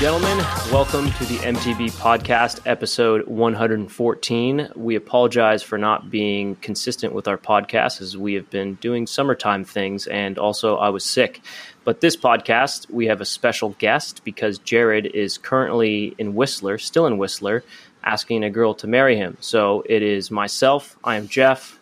gentlemen, welcome to the MTB podcast, episode 114. We apologize for not being consistent with our podcast as we have been doing summertime things, and also I was sick. But this podcast, we have a special guest because Jared is currently in Whistler, still in Whistler, asking a girl to marry him. So it is myself, I am Jeff.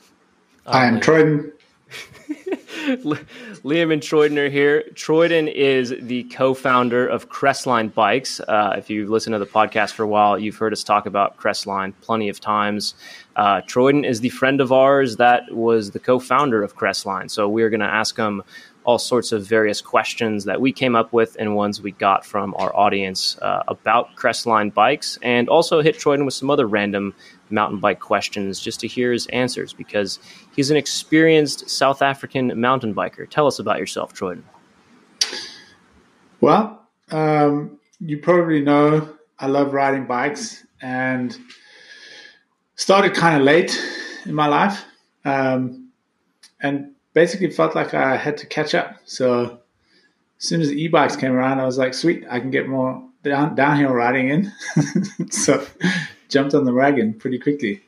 I am uh, Troydon. Liam and Troydon are here. Troydon is the co-founder of Crestline Bikes. Uh, if you've listened to the podcast for a while, you've heard us talk about Crestline plenty of times. Uh, Troydon is the friend of ours that was the co-founder of Crestline. So we're going to ask him all sorts of various questions that we came up with and ones we got from our audience uh, about Crestline bikes, and also hit Troydon with some other random mountain bike questions just to hear his answers because he's an experienced South African mountain biker. Tell us about yourself, Troydon. Well, um, you probably know I love riding bikes and started kind of late in my life. Um, and basically felt like I had to catch up. So as soon as e-bikes came around, I was like, sweet, I can get more down, downhill riding in. so jumped on the wagon pretty quickly.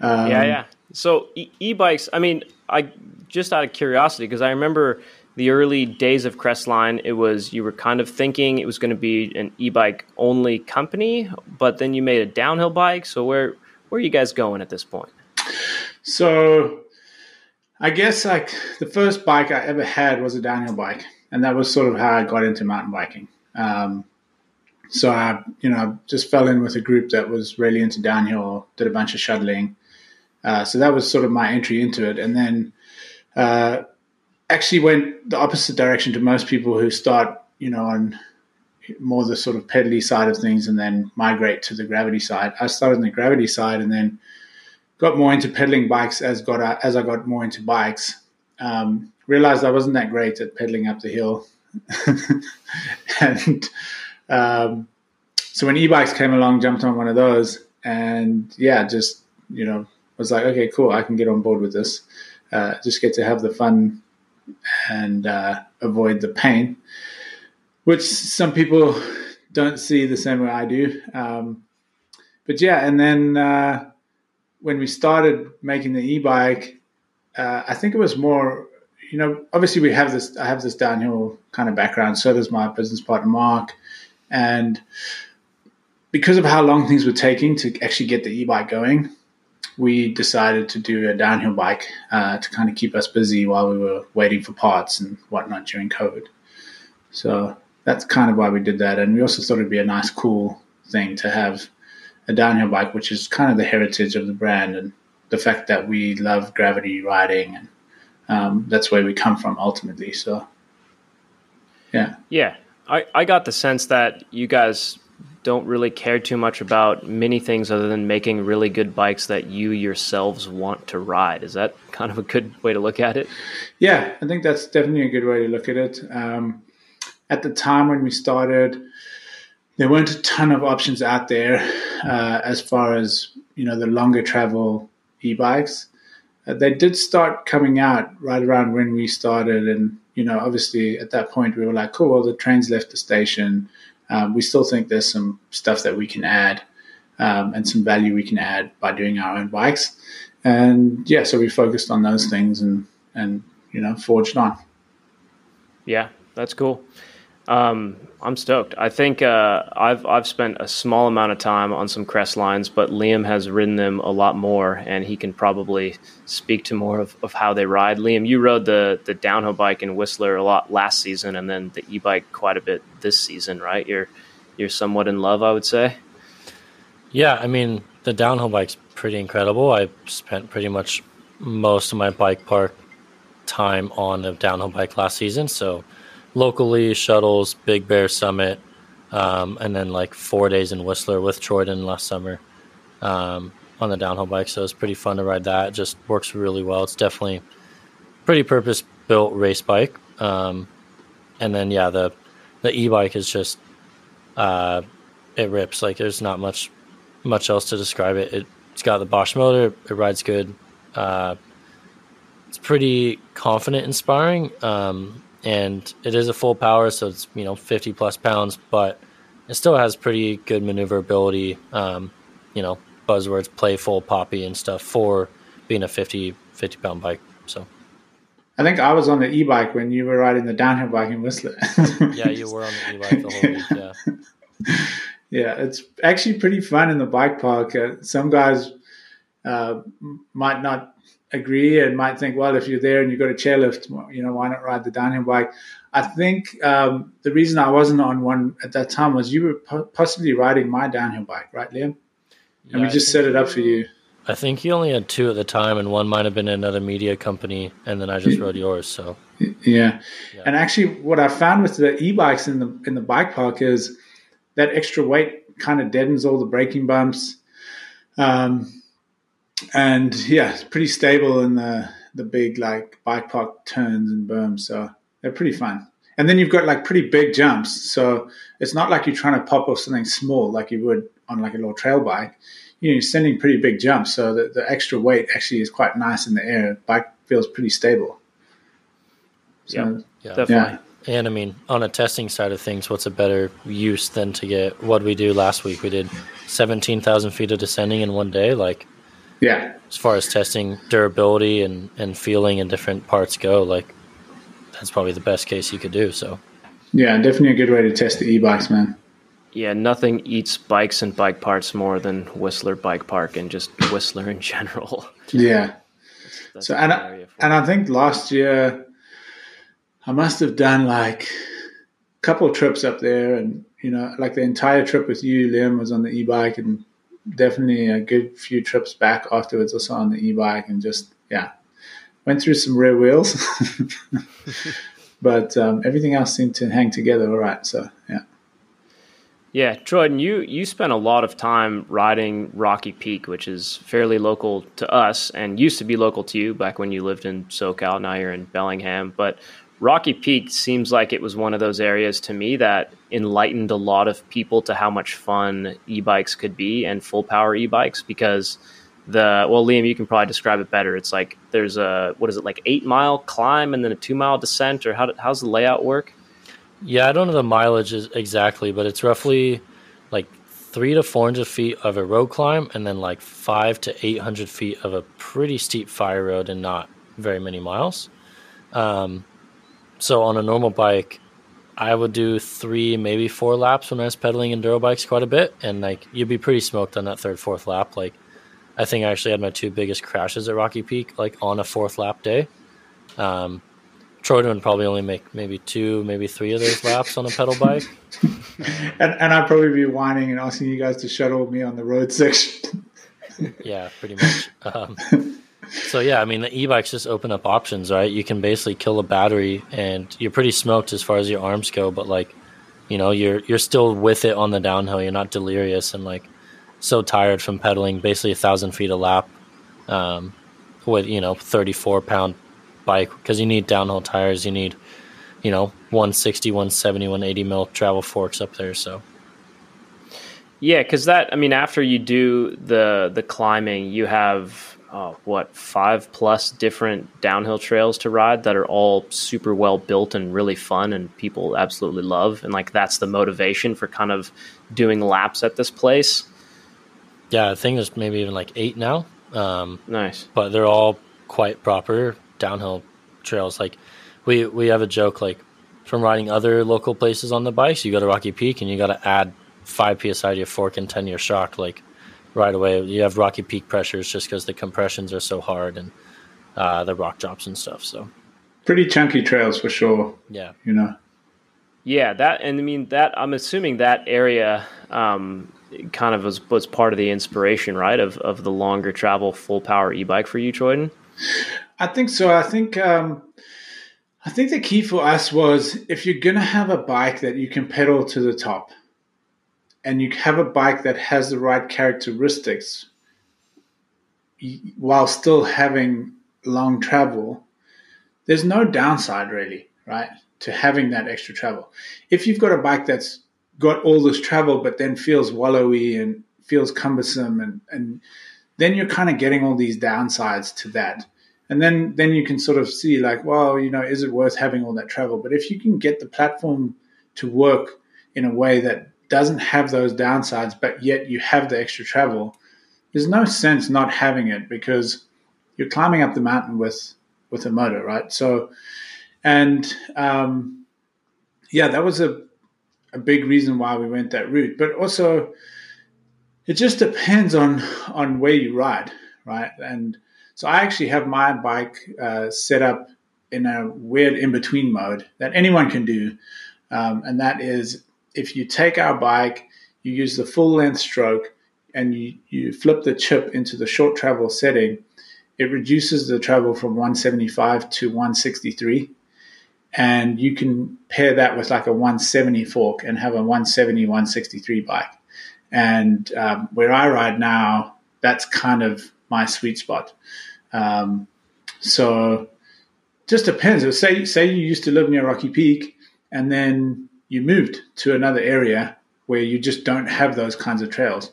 Um, yeah, yeah. So e- bikes I mean, I just out of curiosity because I remember the early days of Crestline, it was you were kind of thinking it was going to be an e-bike only company, but then you made a downhill bike. So where where are you guys going at this point? So I guess like the first bike I ever had was a downhill bike, and that was sort of how I got into mountain biking. Um, so I, you know, just fell in with a group that was really into downhill, did a bunch of shuttling. Uh, so that was sort of my entry into it, and then uh, actually went the opposite direction to most people who start, you know, on more the sort of pedally side of things, and then migrate to the gravity side. I started on the gravity side, and then got more into pedaling bikes as got as I got more into bikes. Um, realized I wasn't that great at pedaling up the hill, and um, so when e-bikes came along, jumped on one of those, and yeah, just you know was like, okay, cool, I can get on board with this. Uh, just get to have the fun and uh, avoid the pain, which some people don't see the same way I do. Um, but yeah, and then uh, when we started making the e-bike, uh, I think it was more, you know, obviously we have this, I have this downhill kind of background. So does my business partner, Mark. And because of how long things were taking to actually get the e-bike going, we decided to do a downhill bike uh, to kind of keep us busy while we were waiting for parts and whatnot during COVID. So that's kind of why we did that. And we also thought it'd be a nice, cool thing to have a downhill bike, which is kind of the heritage of the brand and the fact that we love gravity riding and um, that's where we come from ultimately. So, yeah, yeah, I, I got the sense that you guys don't really care too much about many things other than making really good bikes that you yourselves want to ride. Is that kind of a good way to look at it? Yeah, I think that's definitely a good way to look at it. Um, at the time when we started, there weren't a ton of options out there uh, as far as you know the longer travel e-bikes. Uh, they did start coming out right around when we started, and you know, obviously at that point we were like, cool, well, the train's left the station. Um, we still think there's some stuff that we can add um, and some value we can add by doing our own bikes. And yeah, so we focused on those things and, and, you know, forged on. Yeah, that's cool. Um, I'm stoked. I think uh, I've I've spent a small amount of time on some Crestlines, but Liam has ridden them a lot more, and he can probably speak to more of, of how they ride. Liam, you rode the the downhill bike in Whistler a lot last season, and then the e bike quite a bit this season, right? You're you're somewhat in love, I would say. Yeah, I mean the downhill bike's pretty incredible. I spent pretty much most of my bike park time on a downhill bike last season, so locally shuttles, Big Bear Summit, um, and then like four days in Whistler with Troydon last summer um, on the downhill bike. So it's pretty fun to ride that. It just works really well. It's definitely pretty purpose built race bike. Um, and then yeah, the the e bike is just uh, it rips. Like there's not much much else to describe it. it has got the Bosch motor. It rides good. Uh, it's pretty confident inspiring. Um, and it is a full power, so it's you know 50 plus pounds, but it still has pretty good maneuverability. Um, you know, buzzwords, playful, poppy, and stuff for being a 50, 50 pound bike. So. I think I was on the e-bike when you were riding the downhill bike in Whistler. yeah, you were on the e-bike the whole week. Yeah. Yeah, it's actually pretty fun in the bike park. Uh, some guys uh, might not agree and might think, well, if you're there and you've got a chairlift, you know, why not ride the downhill bike? I think um, the reason I wasn't on one at that time was you were possibly riding my downhill bike, right, Liam? Yeah, and we just set it up for you. I think you only had two at the time, and one might have been another media company, and then I just rode yours. So yeah. yeah. and actually, what I found with the e-bikes in the in the bike park is that extra weight kind of deadens all the braking bumps. Um, and yeah, it's pretty stable in the the big like bike park turns and berms, so they're pretty fun. And then you've got like pretty big jumps, so it's not like you're trying to pop off something small like you would on like a little trail bike. You know, you're sending pretty big jumps, so the, the extra weight actually is quite nice in the air. Bike feels pretty stable. So, yeah, definitely. Yeah. And I mean, on a testing side of things, what's a better use than to get what we do last week? We did 17,000 feet of descending in one day. Like, yeah. As far as testing durability and, and feeling and different parts go, like that's probably the best case you could do. So, yeah, definitely a good way to test the e-bikes, man. Yeah, nothing eats bikes and bike parts more than Whistler Bike Park and just Whistler in general. Yeah. That's, that's so and I, and I think last year I must have done like a couple trips up there, and you know, like the entire trip with you, Liam, was on the e-bike, and definitely a good few trips back afterwards also on the e-bike and just yeah went through some rear wheels. But um, everything else seemed to hang together all right so yeah. Yeah and you you spent a lot of time riding rocky peak which is fairly local to us and used to be local to you back when you lived in socal. Now you're in bellingham. But Rocky Peak seems like it was one of those areas to me that enlightened a lot of people to how much fun e-bikes could be and full power e-bikes because the well Liam you can probably describe it better it's like there's a what is it like 8 mile climb and then a 2 mile descent or how how's the layout work? Yeah, I don't know the mileage exactly, but it's roughly like 3 to 400 feet of a road climb and then like 5 to 800 feet of a pretty steep fire road and not very many miles. Um, so on a normal bike, I would do three, maybe four laps when I was pedaling enduro bikes quite a bit, and like you'd be pretty smoked on that third, fourth lap. Like, I think I actually had my two biggest crashes at Rocky Peak, like on a fourth lap day. Um, Troy would probably only make maybe two, maybe three of those laps on a pedal bike. and, and I'd probably be whining and asking you guys to shuttle me on the road section. yeah, pretty much. Um, so yeah, I mean the e-bikes just open up options, right? You can basically kill a battery, and you're pretty smoked as far as your arms go. But like, you know, you're you're still with it on the downhill. You're not delirious and like so tired from pedaling basically a thousand feet a lap um, with you know 34 pound bike because you need downhill tires. You need you know 160, 170, 180 mil travel forks up there. So yeah, because that I mean after you do the the climbing, you have uh, what five plus different downhill trails to ride that are all super well built and really fun and people absolutely love. And like that's the motivation for kind of doing laps at this place. Yeah i think there's maybe even like eight now. Um, nice. but they're all quite proper downhill trails. Like we we have a joke like from riding other local places on the bikes you go to rocky peak and you got to add 5 psi to your fork and 10 year shock. Like right away. You have rocky peak pressures just because the compressions are so hard and uh, the rock drops and stuff. So pretty chunky trails for sure. Yeah, you know. Yeah, that and I mean that. I'm assuming that area um, kind of was was part of the inspiration, right, of of the longer travel full power e bike for you, Jordan. I think so. I think. Um, I think the key for us was if you're going to have a bike that you can pedal to the top, and you have a bike that has the right characteristics while still having long travel, there's no downside really, right? To having that extra travel. If you've got a bike that's got all this travel but then feels wallowy and feels cumbersome and, and then you're kind of getting all these downsides to that. And then then you can sort of see like, well, you know, is it worth having all that travel? But if you can get the platform to work in a way that doesn't have those downsides, but yet you have the extra travel, there's no sense not having it because you're climbing up the mountain with with a motor, right? So, and um, yeah, that was a a big reason why we went that route. But also, it just depends on on where you ride, right? And so I actually have my bike uh, set up in a weird in between mode that anyone can do, um, and that is if you take our bike, you use the full length stroke, and you you flip the chip into the short travel setting. It reduces the travel from 175 to 163 and you can pair that with like a 170 fork and have a 170 163 bike and um, where i ride now that's kind of my sweet spot um, so just depends So say say you used to live near rocky peak and then you moved to another area where you just don't have those kinds of trails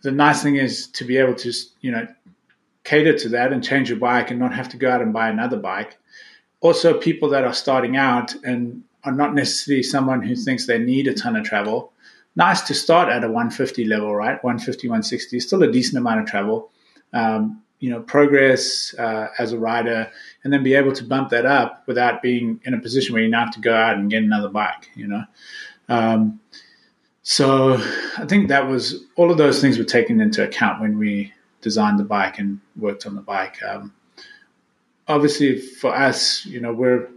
the nice thing is to be able to you know cater to that and change your bike and not have to go out and buy another bike also people that are starting out and are not necessarily someone who thinks they need a ton of travel. Nice to start at a 150 level, right? 150, 160 still a decent amount of travel. Um, you know, progress uh, as a rider, and then be able to bump that up without being in a position where you now have to go out and get another bike. You know, um, so I think that was all of those things were taken into account when we designed the bike and worked on the bike. Um, obviously for us, you know, we're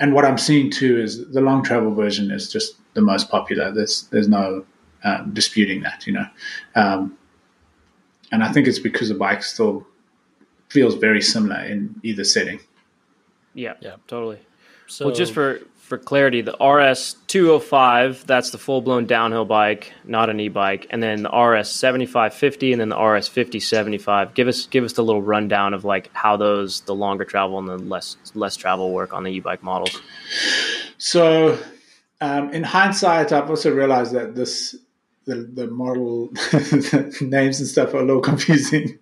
and what I'm seeing too is the long travel version is just the most popular. There's there's no um, disputing that, you know, um, and I think it's because the bike still feels very similar in either setting. Yeah, yeah, totally. So, well, just for for clarity, the RS 205, that's the full blown downhill bike, not an e bike, and then the RS 7550 and then the RS 5075. Give us give us the little rundown of like how those the longer travel and the less less travel work on the e bike models. So, um, in hindsight, I've also realized that this the the model names and stuff are a little confusing.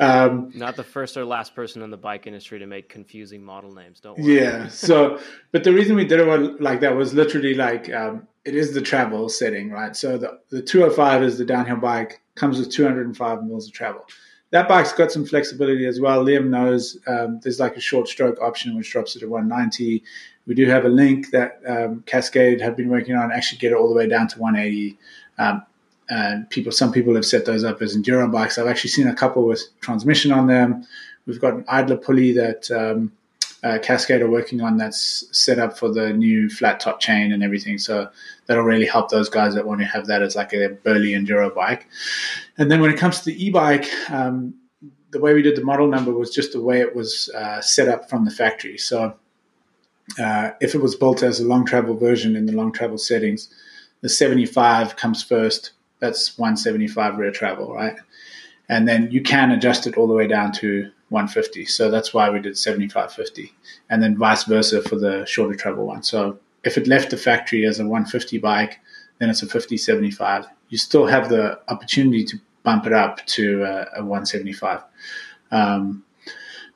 Um, Not the first or last person in the bike industry to make confusing model names. Don't worry. Yeah. So, but the reason we did it like that was literally like um, it is the travel setting, right? So the the 205 is the downhill bike, comes with 205 mils of travel. That bike's got some flexibility as well. Liam knows um, there's like a short stroke option which drops it to 190. We do have a link that um, Cascade have been working on, actually get it all the way down to 180. Um, and people some people have set those up as enduro bikes. I've actually seen a couple with transmission on them. We've got an idler pulley that um, uh, Cascade are working on that's set up for the new flat top chain and everything. So that'll really help those guys that want to have that as like a burly enduro bike. And then when it comes to the e-bike, um, the way we did the model number was just the way it was uh, set up from the factory. So uh, if it was built as a long travel version in the long travel settings, the 75 comes first, that's 175 rear travel, right? And then you can adjust it all the way down to 150. So that's why we did 7550. And then vice versa for the shorter travel one. So if it left the factory as a 150 bike, then it's a 50 75. You still have the opportunity to bump it up to a, a 175. Um,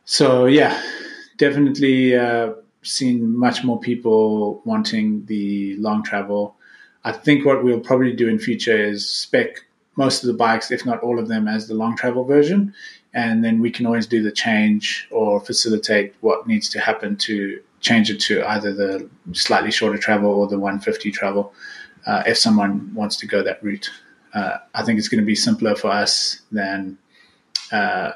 so yeah, definitely uh, seen much more people wanting the long travel I think what we'll probably do in future is spec most of the bikes, if not all of them, as the long travel version, and then we can always do the change or facilitate what needs to happen to change it to either the slightly shorter travel or the 150 travel uh, if someone wants to go that route. Uh, I think it's going to be simpler for us than uh,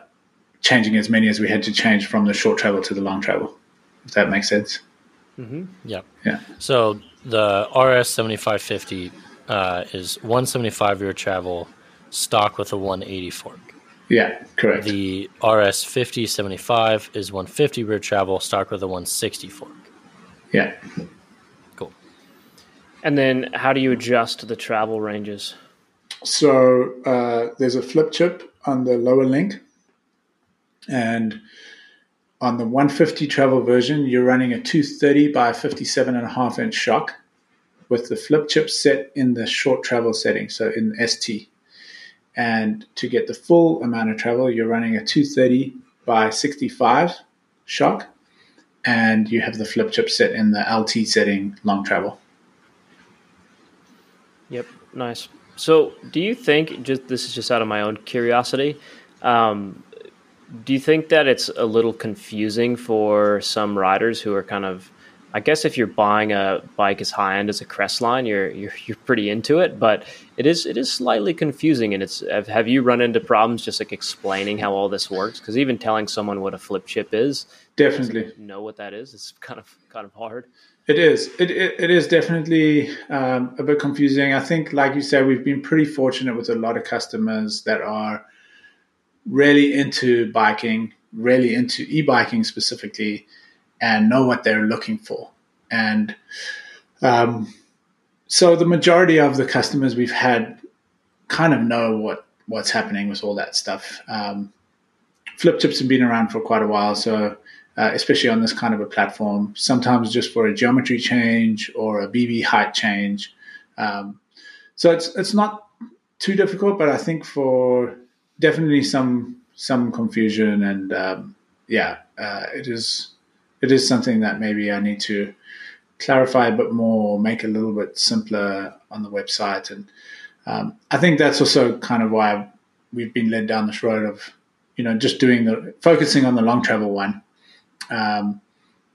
changing as many as we had to change from the short travel to the long travel. If that makes sense. Mm-hmm. Yeah. Yeah. So the RS seventy five fifty uh, is one seventy five rear travel, stock with a one eighty fork. Yeah, correct. The RS fifty seventy five is one fifty rear travel, stock with a one sixty fork. Yeah. Cool. And then, how do you adjust the travel ranges? So uh, there's a flip chip on the lower link, and on the 150 travel version, you're running a 230 by 57 and a half inch shock with the flip chip set in the short travel setting, so in ST. And to get the full amount of travel, you're running a 230 by 65 shock, and you have the flip chip set in the LT setting, long travel. Yep, nice. So, do you think just this is just out of my own curiosity? Um, do you think that it's a little confusing for some riders who are kind of I guess if you're buying a bike as high end as a Crestline, you're you're you're pretty into it. But it is it is slightly confusing, and it's have, have you run into problems just like explaining how all this works? Because even telling someone what a flip chip is, definitely know what that is. It's kind of kind of hard. It is. It it, it is definitely um, a bit confusing. I think, like you said, we've been pretty fortunate with a lot of customers that are really into biking, really into e-biking specifically and know what they're looking for. And um, so the majority of the customers we've had kind of know what what's happening with all that stuff. Um, flip chips have been around for quite a while, so uh, especially on this kind of a platform, sometimes just for a geometry change or a BB height change. Um, so it's it's not too difficult, but I think for definitely some some confusion and um, yeah, uh, it is it is something that maybe I need to clarify a bit more, make a little bit simpler on the website. And um, I think that's also kind of why we've been led down this road of, you know, just doing the focusing on the long travel one, um,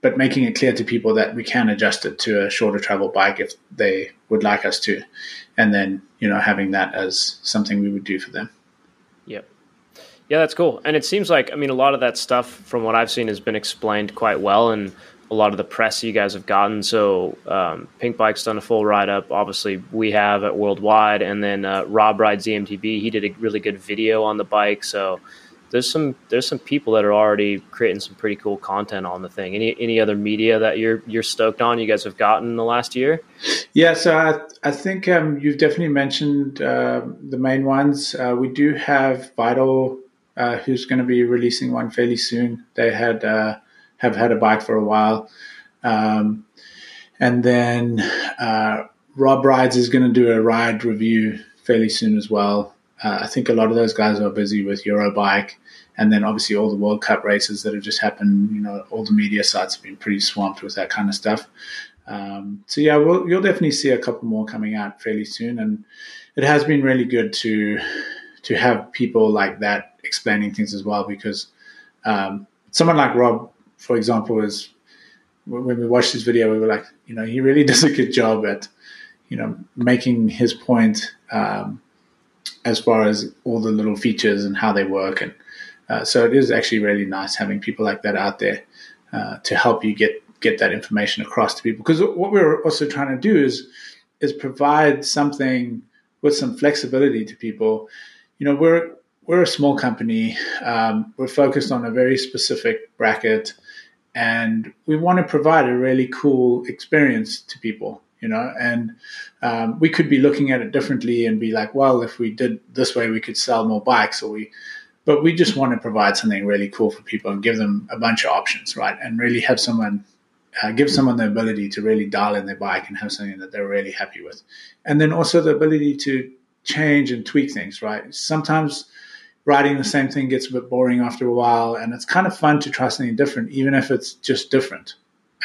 but making it clear to people that we can adjust it to a shorter travel bike if they would like us to, and then you know having that as something we would do for them. Yeah, that's cool. And it seems like, I mean, a lot of that stuff from what I've seen has been explained quite well and a lot of the press you guys have gotten. So, um, Pinkbike's done a full write up. Obviously, we have at Worldwide. And then uh, Rob Rides EMTB, he did a really good video on the bike. So, there's some there's some people that are already creating some pretty cool content on the thing. Any any other media that you're you're stoked on? You guys have gotten in the last year? Yeah, so I I think um, you've definitely mentioned uh, the main ones. Uh, we do have Vital uh, who's going to be releasing one fairly soon. They had uh, have had a bike for a while, um, and then uh, Rob Rides is going to do a ride review fairly soon as well. Uh, I think a lot of those guys are busy with Eurobike, and then obviously all the World Cup races that have just happened. You know, all the media sites have been pretty swamped with that kind of stuff. Um, so yeah, we'll, you'll definitely see a couple more coming out fairly soon, and it has been really good to to have people like that explaining things as well because um, someone like Rob, for example, is when we watched his video, we were like, you know, he really does a good job at, you know, making his point um, as far as all the little features and how they work. And uh, so it is actually really nice having people like that out there uh, to help you get get that information across to people. Because what we're also trying to do is is provide something with some flexibility to people. You know, we're we're a small company. Um, we're focused on a very specific bracket, and we want to provide a really cool experience to people. You know, and um, we could be looking at it differently and be like, well, if we did this way, we could sell more bikes, or we. But we just want to provide something really cool for people and give them a bunch of options, right? And really have someone uh, give someone the ability to really dial in their bike and have something that they're really happy with. And then also the ability to change and tweak things, right? Sometimes writing the same thing gets a bit boring after a while, and it's kind of fun to try something different, even if it's just different.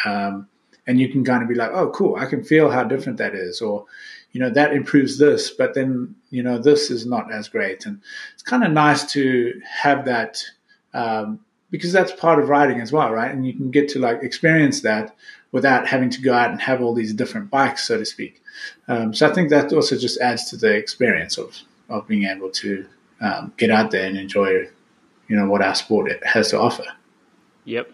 Um, and you can kind of be like, oh, cool, I can feel how different that is, or you know that improves this, but then you know this is not as great, and it's kind of nice to have that um, because that's part of writing as well, right? And you can get to like experience that without having to go out and have all these different bikes, so to speak. Um, so I think that also just adds to the experience of of being able to um, get out there and enjoy, you know, what our sport has to offer. Yep.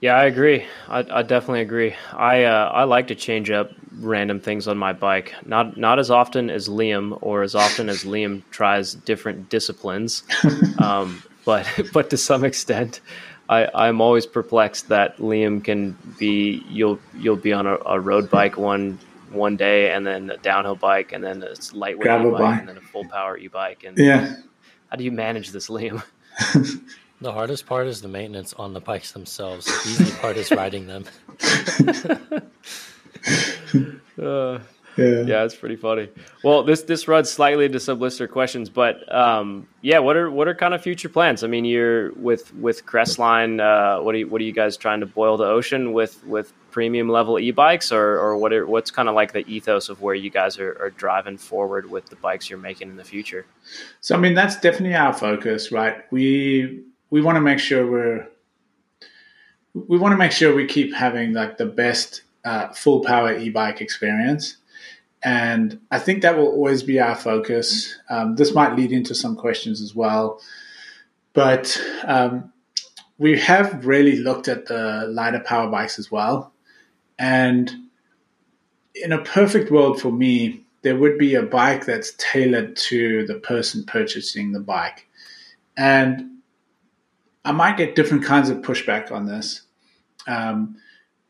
Yeah, I agree. I, I definitely agree. I uh, I like to change up random things on my bike. Not not as often as Liam, or as often as Liam tries different disciplines, um, but but to some extent, I, I'm always perplexed that Liam can be you'll you'll be on a, a road bike one one day and then a downhill bike and then a lightweight Gravel bike, bike. and then a full power e-bike and yeah. How do you manage this liam? The hardest part is the maintenance on the bikes themselves. The easy part is riding them. Uh, Yeah. yeah, it's pretty funny. Well, this this runs slightly into some listener questions, but um, yeah, what are what are kind of future plans? I mean, you're with with Crestline. Uh, what are you what are you guys trying to boil the ocean with with premium level e-bikes, or or what are, what's kind of like the ethos of where you guys are, are driving forward with the bikes you're making in the future? So, I mean, that's definitely our focus, right? We we want to make sure we're we want to make sure we keep having like the best uh, full power e-bike experience and I think that will always be our focus. Um, this might lead into some questions as well, but um, we have really looked at the lighter power bikes as well. And in a perfect world for me, there would be a bike that's tailored to the person purchasing the bike. And I might get different kinds of pushback on this. Um,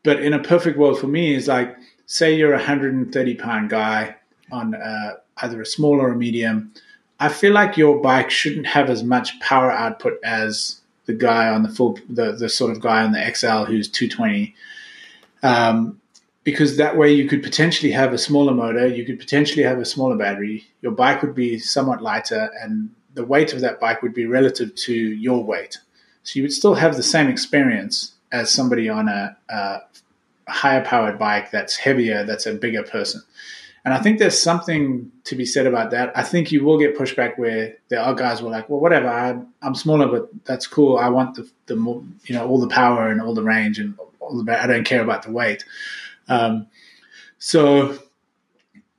but in a perfect world for me, is like say you're a 130 pound guy on uh, either a small or a medium, I feel like your bike shouldn't have as much power output as the guy on the full, the, the sort of guy on the XL who's 220. Um, because that way you could potentially have a smaller motor, you could potentially have a smaller battery, your bike would be somewhat lighter, and the weight of that bike would be relative to your weight. So you would still have the same experience as somebody on a, a higher powered bike that's heavier, that's a bigger person. And I think there's something to be said about that. I think you will get pushback where there are guys who are like, well, whatever, I'm, I'm smaller, but that's cool. I want the, the more, you know, all the power and all the range and all the, I don't care about the weight. Um, so,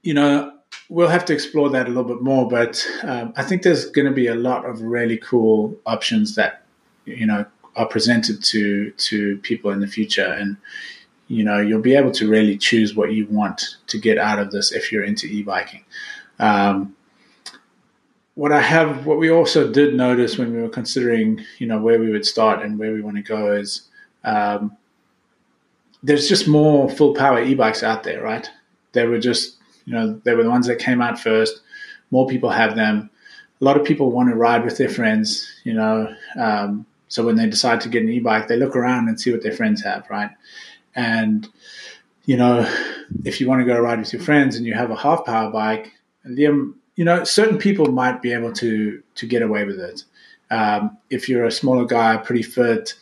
you know, we'll have to explore that a little bit more, but um, I think there's going to be a lot of really cool options that, you know, are presented to, to people in the future. And, you know you'll be able to really choose what you want to get out of this if you're into e-biking. Um, what i have what we also did notice when we were considering you know where we would start and where we want to go is um, there's just more full power e-bikes out there right? They were just you know they were the ones that came out first. More people have them. A lot of people want to ride with their friends you know um, so when they decide to get an e-bike they look around and see what their friends have right and, you know, if you want to go ride with your friends and you have a half power bike, you know, certain people might be able to, to get away with it. Um, if you're a smaller guy, pretty fit,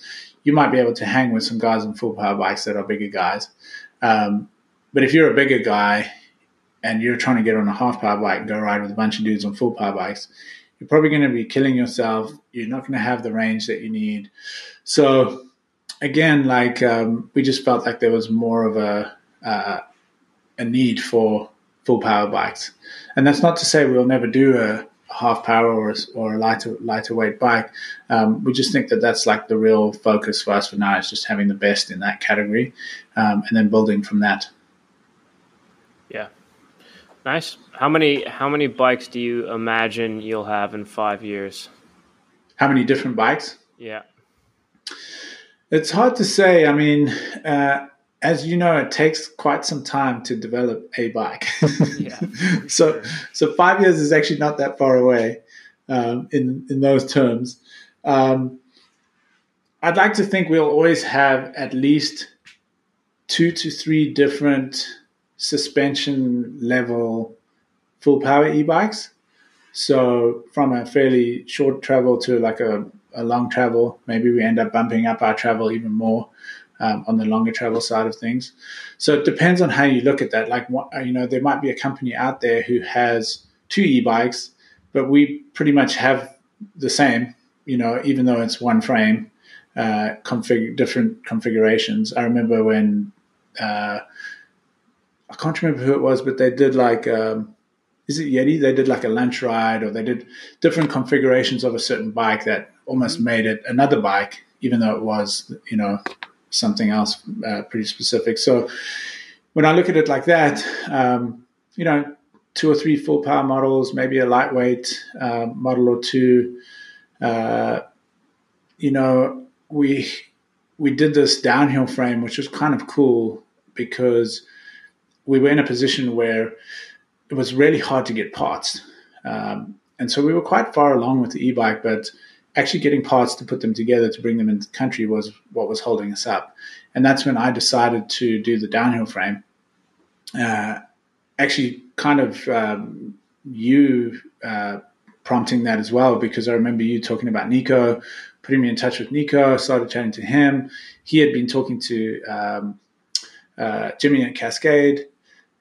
you might be able to hang with some guys on full power bikes that are bigger guys. Um, but if you're a bigger guy and you're trying to get on a half power bike and go ride with a bunch of dudes on full power bikes, you're probably going to be killing yourself. You're not going to have the range that you need. So again, like um, we just felt like there was more of a uh, a need for full power bikes, and that's not to say we'll never do a, half power or a, or a lighter lighter weight bike. Um, we just think that that's like the real focus for us for now is just having the best in that category, um, and then building from that. Yeah, nice. How many how many bikes do you imagine you'll have in five years? How many different bikes? Yeah. It's hard to say. I mean, uh, as you know, it takes quite some time to develop a bike. yeah, so, sure. so five years is actually not that far away um, in in those terms. Um, I'd like to think we'll always have at least two to three different suspension level full power e-bikes. So from a fairly short travel to like a a long travel, maybe we end up bumping up our travel even more um, on the longer travel side of things. So it depends on how you look at that. Like, you know, there might be a company out there who has two e-bikes, but we pretty much have the same, you know, even though it's one frame, uh, config- different configurations. I remember when, uh, I can't remember who it was, but they did like, um, is it Yeti? They did like a lunch ride or they did different configurations of a certain bike that almost made it another bike, even though it was, you know, something else uh, pretty specific. So when I look at it like that, um, you know, two or three full power models, maybe a lightweight uh, model or two. Uh, you know, we we did this downhill frame, which was kind of cool because we were in a position where it was really hard to get parts. Um, and so we were quite far along with the e-bike, but actually getting parts to put them together to bring them into the country was what was holding us up. And that's when I decided to do the downhill frame. Uh, actually kind of um, you uh, prompting that as well because I remember you talking about Nico, putting me in touch with Nico. I started chatting to him. He had been talking to um, uh, Jimmy at Cascade,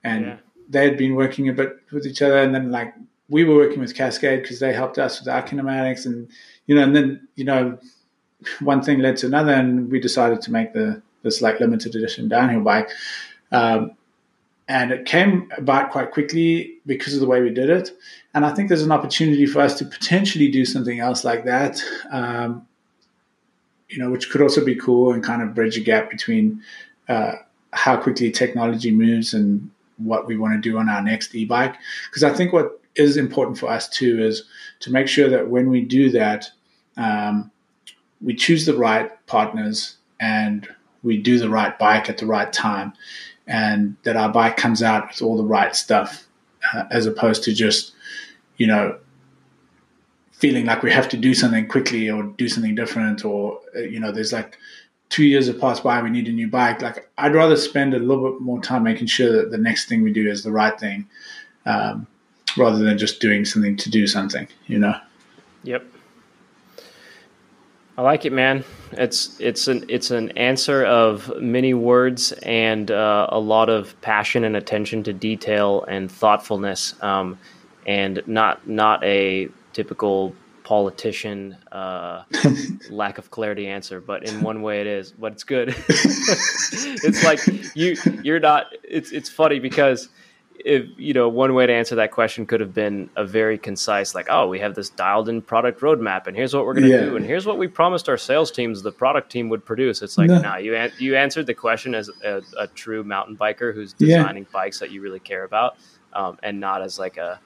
and yeah. they had been working a bit with each other. And then like we were working with Cascade because they helped us with our kinematics, and you know, and then you know, one thing led to another, and we decided to make the this like limited edition downhill bike. Um, and it came about quite quickly because of the way we did it. And I think there's an opportunity for us to potentially do something else like that, um, you know, which could also be cool and kind of bridge a gap between uh, how quickly technology moves and what we want to do on our next e-bike. Because I think what is important for us too is to make sure that when we do that, um, we choose the right partners and we do the right bike at the right time and that our bike comes out with all the right stuff uh, as opposed to just you know feeling like we have to do something quickly or do something different or uh, you know there's like two years have passed by we need a new bike. Like i'd rather spend a little bit more time making sure that the next thing we do is the right thing. Um, rather than just doing something to do something you know yep I like it, man. It's it's an it's an answer of many words and uh, a lot of passion and attention to detail and thoughtfulness, um, and not not a typical politician uh, lack of clarity answer, but in one way it is. But it's good. it's like you you're not. It's it's funny because if you know one way to answer that question could have been a very concise like oh we have this dialed in product roadmap and here's what we're going to yeah. do and here's what we promised our sales teams the product team would produce it's like no, nah, you an- you answered the question as a, a, true mountain biker who's designing yeah. bikes that you really care about um, and not as like a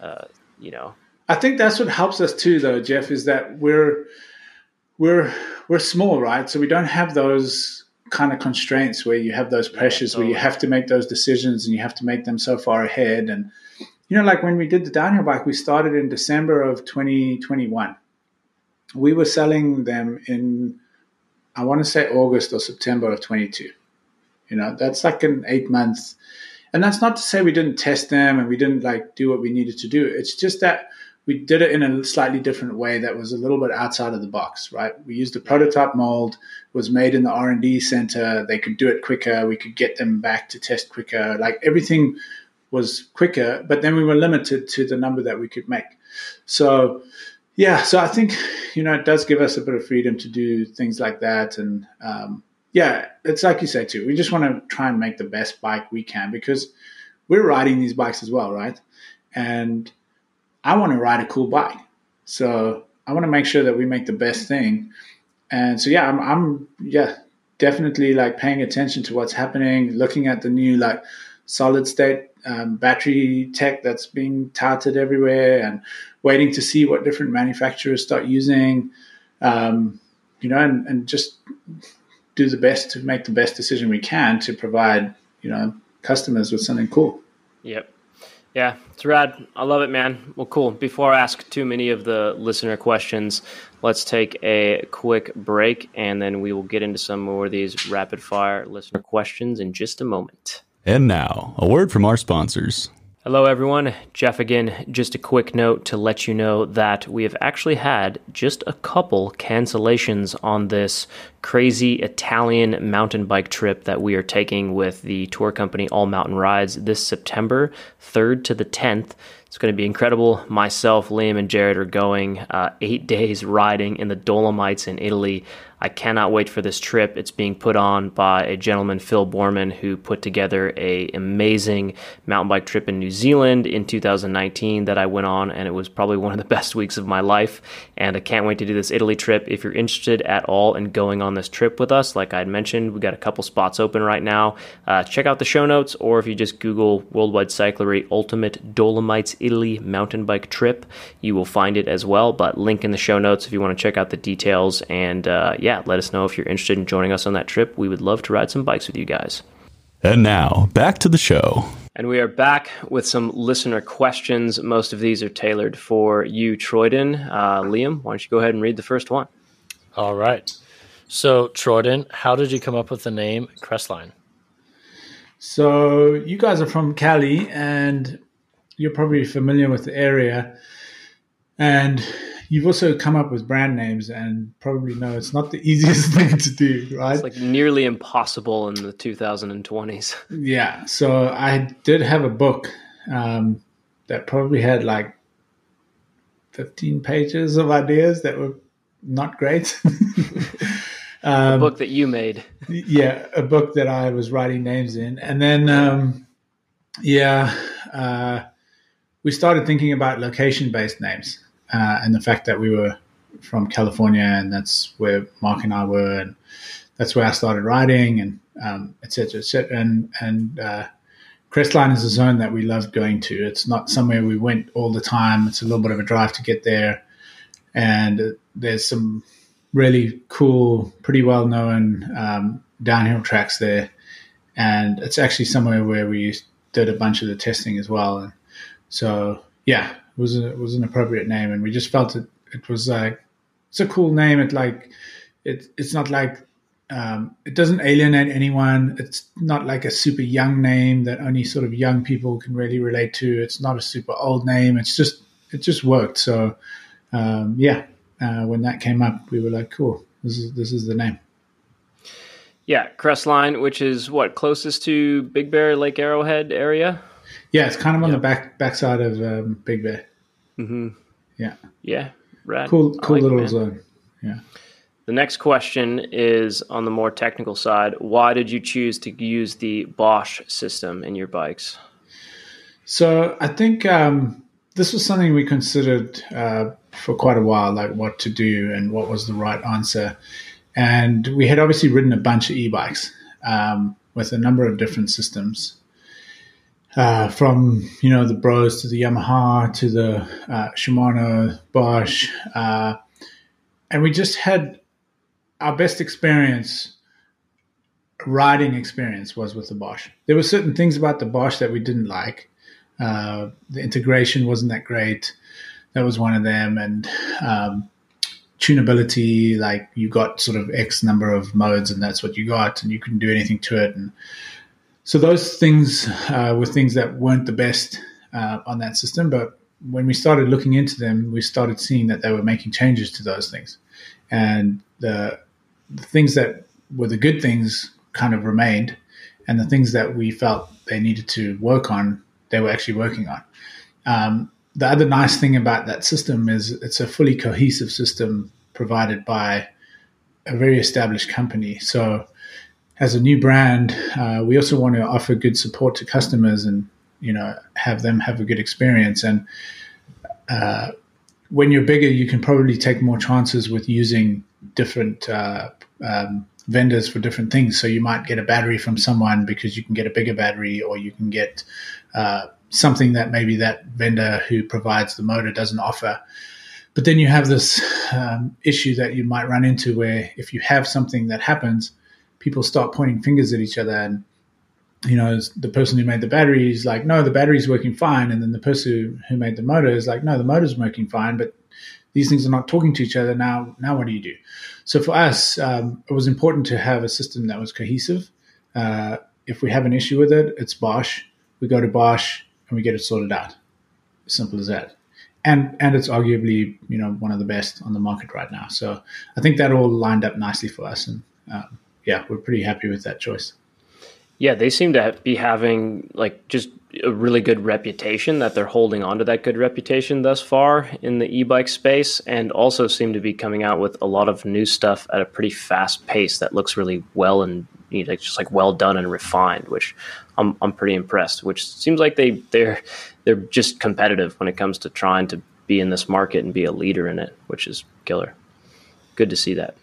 uh, you know i think that's what helps us too though jeff is that we're we're we're small right so we don't have those kind of constraints where you have those pressures yeah, totally. where you have to make those decisions and you have to make them so far ahead. And, you know, like when we did the downhill bike, we started in December of 2021. We were selling them in, I want to say August or September of 22. You know, that's like an eight months. And that's not to say we didn't test them and we didn't like do what we needed to do. It's just that we did it in a slightly different way that was a little bit outside of the box, right? We used a prototype mold, was made in the R&D center. They could do it quicker. We could get them back to test quicker. Like everything was quicker, but then we were limited to the number that we could make. So, yeah, so I think, you know, it does give us a bit of freedom to do things like that. And, um, yeah, it's like you say too. We just want to try and make the best bike we can because we're riding these bikes as well, right? And I want to ride a cool bike. So I want to make sure that we make the best thing. And so yeah, I'm, I'm yeah definitely like paying attention to what's happening, looking at the new like solid state um, battery tech that's being touted everywhere, and waiting to see what different manufacturers start using. Um, you know, and, and just do the best to make the best decision we can to provide you know customers with something cool. Yep. Yeah, it's rad. I love it, man. Well, cool. Before I ask too many of the listener questions, let's take a quick break and then we will get into some more of these rapid fire listener questions in just a moment. And now, a word from our sponsors. Hello, everyone. Jeff again. Just a quick note to let you know that we have actually had just a couple cancellations on this crazy Italian mountain bike trip that we are taking with the tour company All Mountain Rides this September 3rd to the 10th. It's going to be incredible. Myself, Liam, and Jared are going uh, eight days riding in the Dolomites in Italy. I cannot wait for this trip. It's being put on by a gentleman, Phil Borman, who put together a amazing mountain bike trip in New Zealand in 2019 that I went on, and it was probably one of the best weeks of my life. And I can't wait to do this Italy trip. If you're interested at all in going on this trip with us, like I had mentioned, we got a couple spots open right now. Uh, check out the show notes, or if you just Google Worldwide Cyclery Ultimate Dolomites Italy mountain bike trip, you will find it as well. But link in the show notes if you want to check out the details. And uh, yeah yeah, let us know if you're interested in joining us on that trip. We would love to ride some bikes with you guys. And now, back to the show. And we are back with some listener questions. Most of these are tailored for you, Troydon. Uh, Liam, why don't you go ahead and read the first one? All right. So, Troydon, how did you come up with the name Crestline? So you guys are from Cali, and you're probably familiar with the area, and you've also come up with brand names, and probably know it's not the easiest thing to do, right? It's like nearly impossible in the 2020s. Yeah. So I did have a book um, that probably had like 15 pages of ideas that were not great. um, a book that you made. yeah, a book that I was writing names in. And then, um, yeah, uh, we started thinking about location based names uh, and the fact that we were from California and that's where Mark and I were. And that's where I started writing and um, et cetera, et cetera. And, and uh, Crestline is a zone that we loved going to. It's not somewhere we went all the time. It's a little bit of a drive to get there. And there's some really cool, pretty well known um, downhill tracks there. And it's actually somewhere where we did a bunch of the testing as well. And so, yeah, was, a, was an appropriate name. And we just felt it, it was like, it's a cool name. It like, it, it's not like um, it doesn't alienate anyone. It's not like a super young name that only sort of young people can really relate to. It's not a super old name. It's just it just worked. So um, yeah, uh, when that came up, we were like, cool, this is this is the name. Yeah, Crestline, which is what closest to Big Bear Lake Arrowhead area. Yeah, it's kind of on the back backside of um, Big Bear. Mm-hmm. Yeah. Yeah. Rad. Cool, cool like little it, zone. Yeah. The next question is on the more technical side. Why did you choose to use the Bosch system in your bikes? So I think um, this was something we considered uh, for quite a while, like what to do and what was the right answer. And we had obviously ridden a bunch of e-bikes um, with a number of different systems. Uh, from you know the Brose to the Yamaha to the uh, Shimano, Bosch, uh, and we just had our best experience riding experience was with the Bosch. There were certain things about the Bosch that we didn't like. Uh, the integration wasn't that great. That was one of them, and um, tunability. Like you got sort of X number of modes, and that's what you got, and you couldn't do anything to it. And so those things uh, were things that weren't the best uh, on that system. But when we started looking into them, we started seeing that they were making changes to those things, and the the things that were the good things kind of remained, and the things that we felt they needed to work on, they were actually working on. Um, the other nice thing about that system is it's a fully cohesive system provided by a very established company. So, as a new brand, uh, we also want to offer good support to customers and you know have them have a good experience. And uh, when you're bigger, you can probably take more chances with using different uh, um, vendors for different things. So you might get a battery from someone because you can get a bigger battery, or you can get uh, something that maybe that vendor who provides the motor doesn't offer. But then you have this um, issue that you might run into where if you have something that happens, people start pointing fingers at each other and you know, the person who made the battery is like, no, the battery's working fine. And then the person who made the motor is like, no, the motor's working fine, but these things are not talking to each other. Now, now what do you do? So for us, um, it was important to have a system that was cohesive. Uh, if we have an issue with it, it's Bosch. We go to Bosch and we get it sorted out. Simple as that. And and it's arguably you know one of the best on the market right now. So I think that all lined up nicely for us, and um, yeah, we're pretty happy with that choice. Yeah, they seem to be having like just a really good reputation that they're holding on to that good reputation thus far in the e-bike space and also seem to be coming out with a lot of new stuff at a pretty fast pace that looks really well and you know, just like well done and refined which I'm I'm pretty impressed which seems like they they're they're just competitive when it comes to trying to be in this market and be a leader in it which is killer. Good to see that.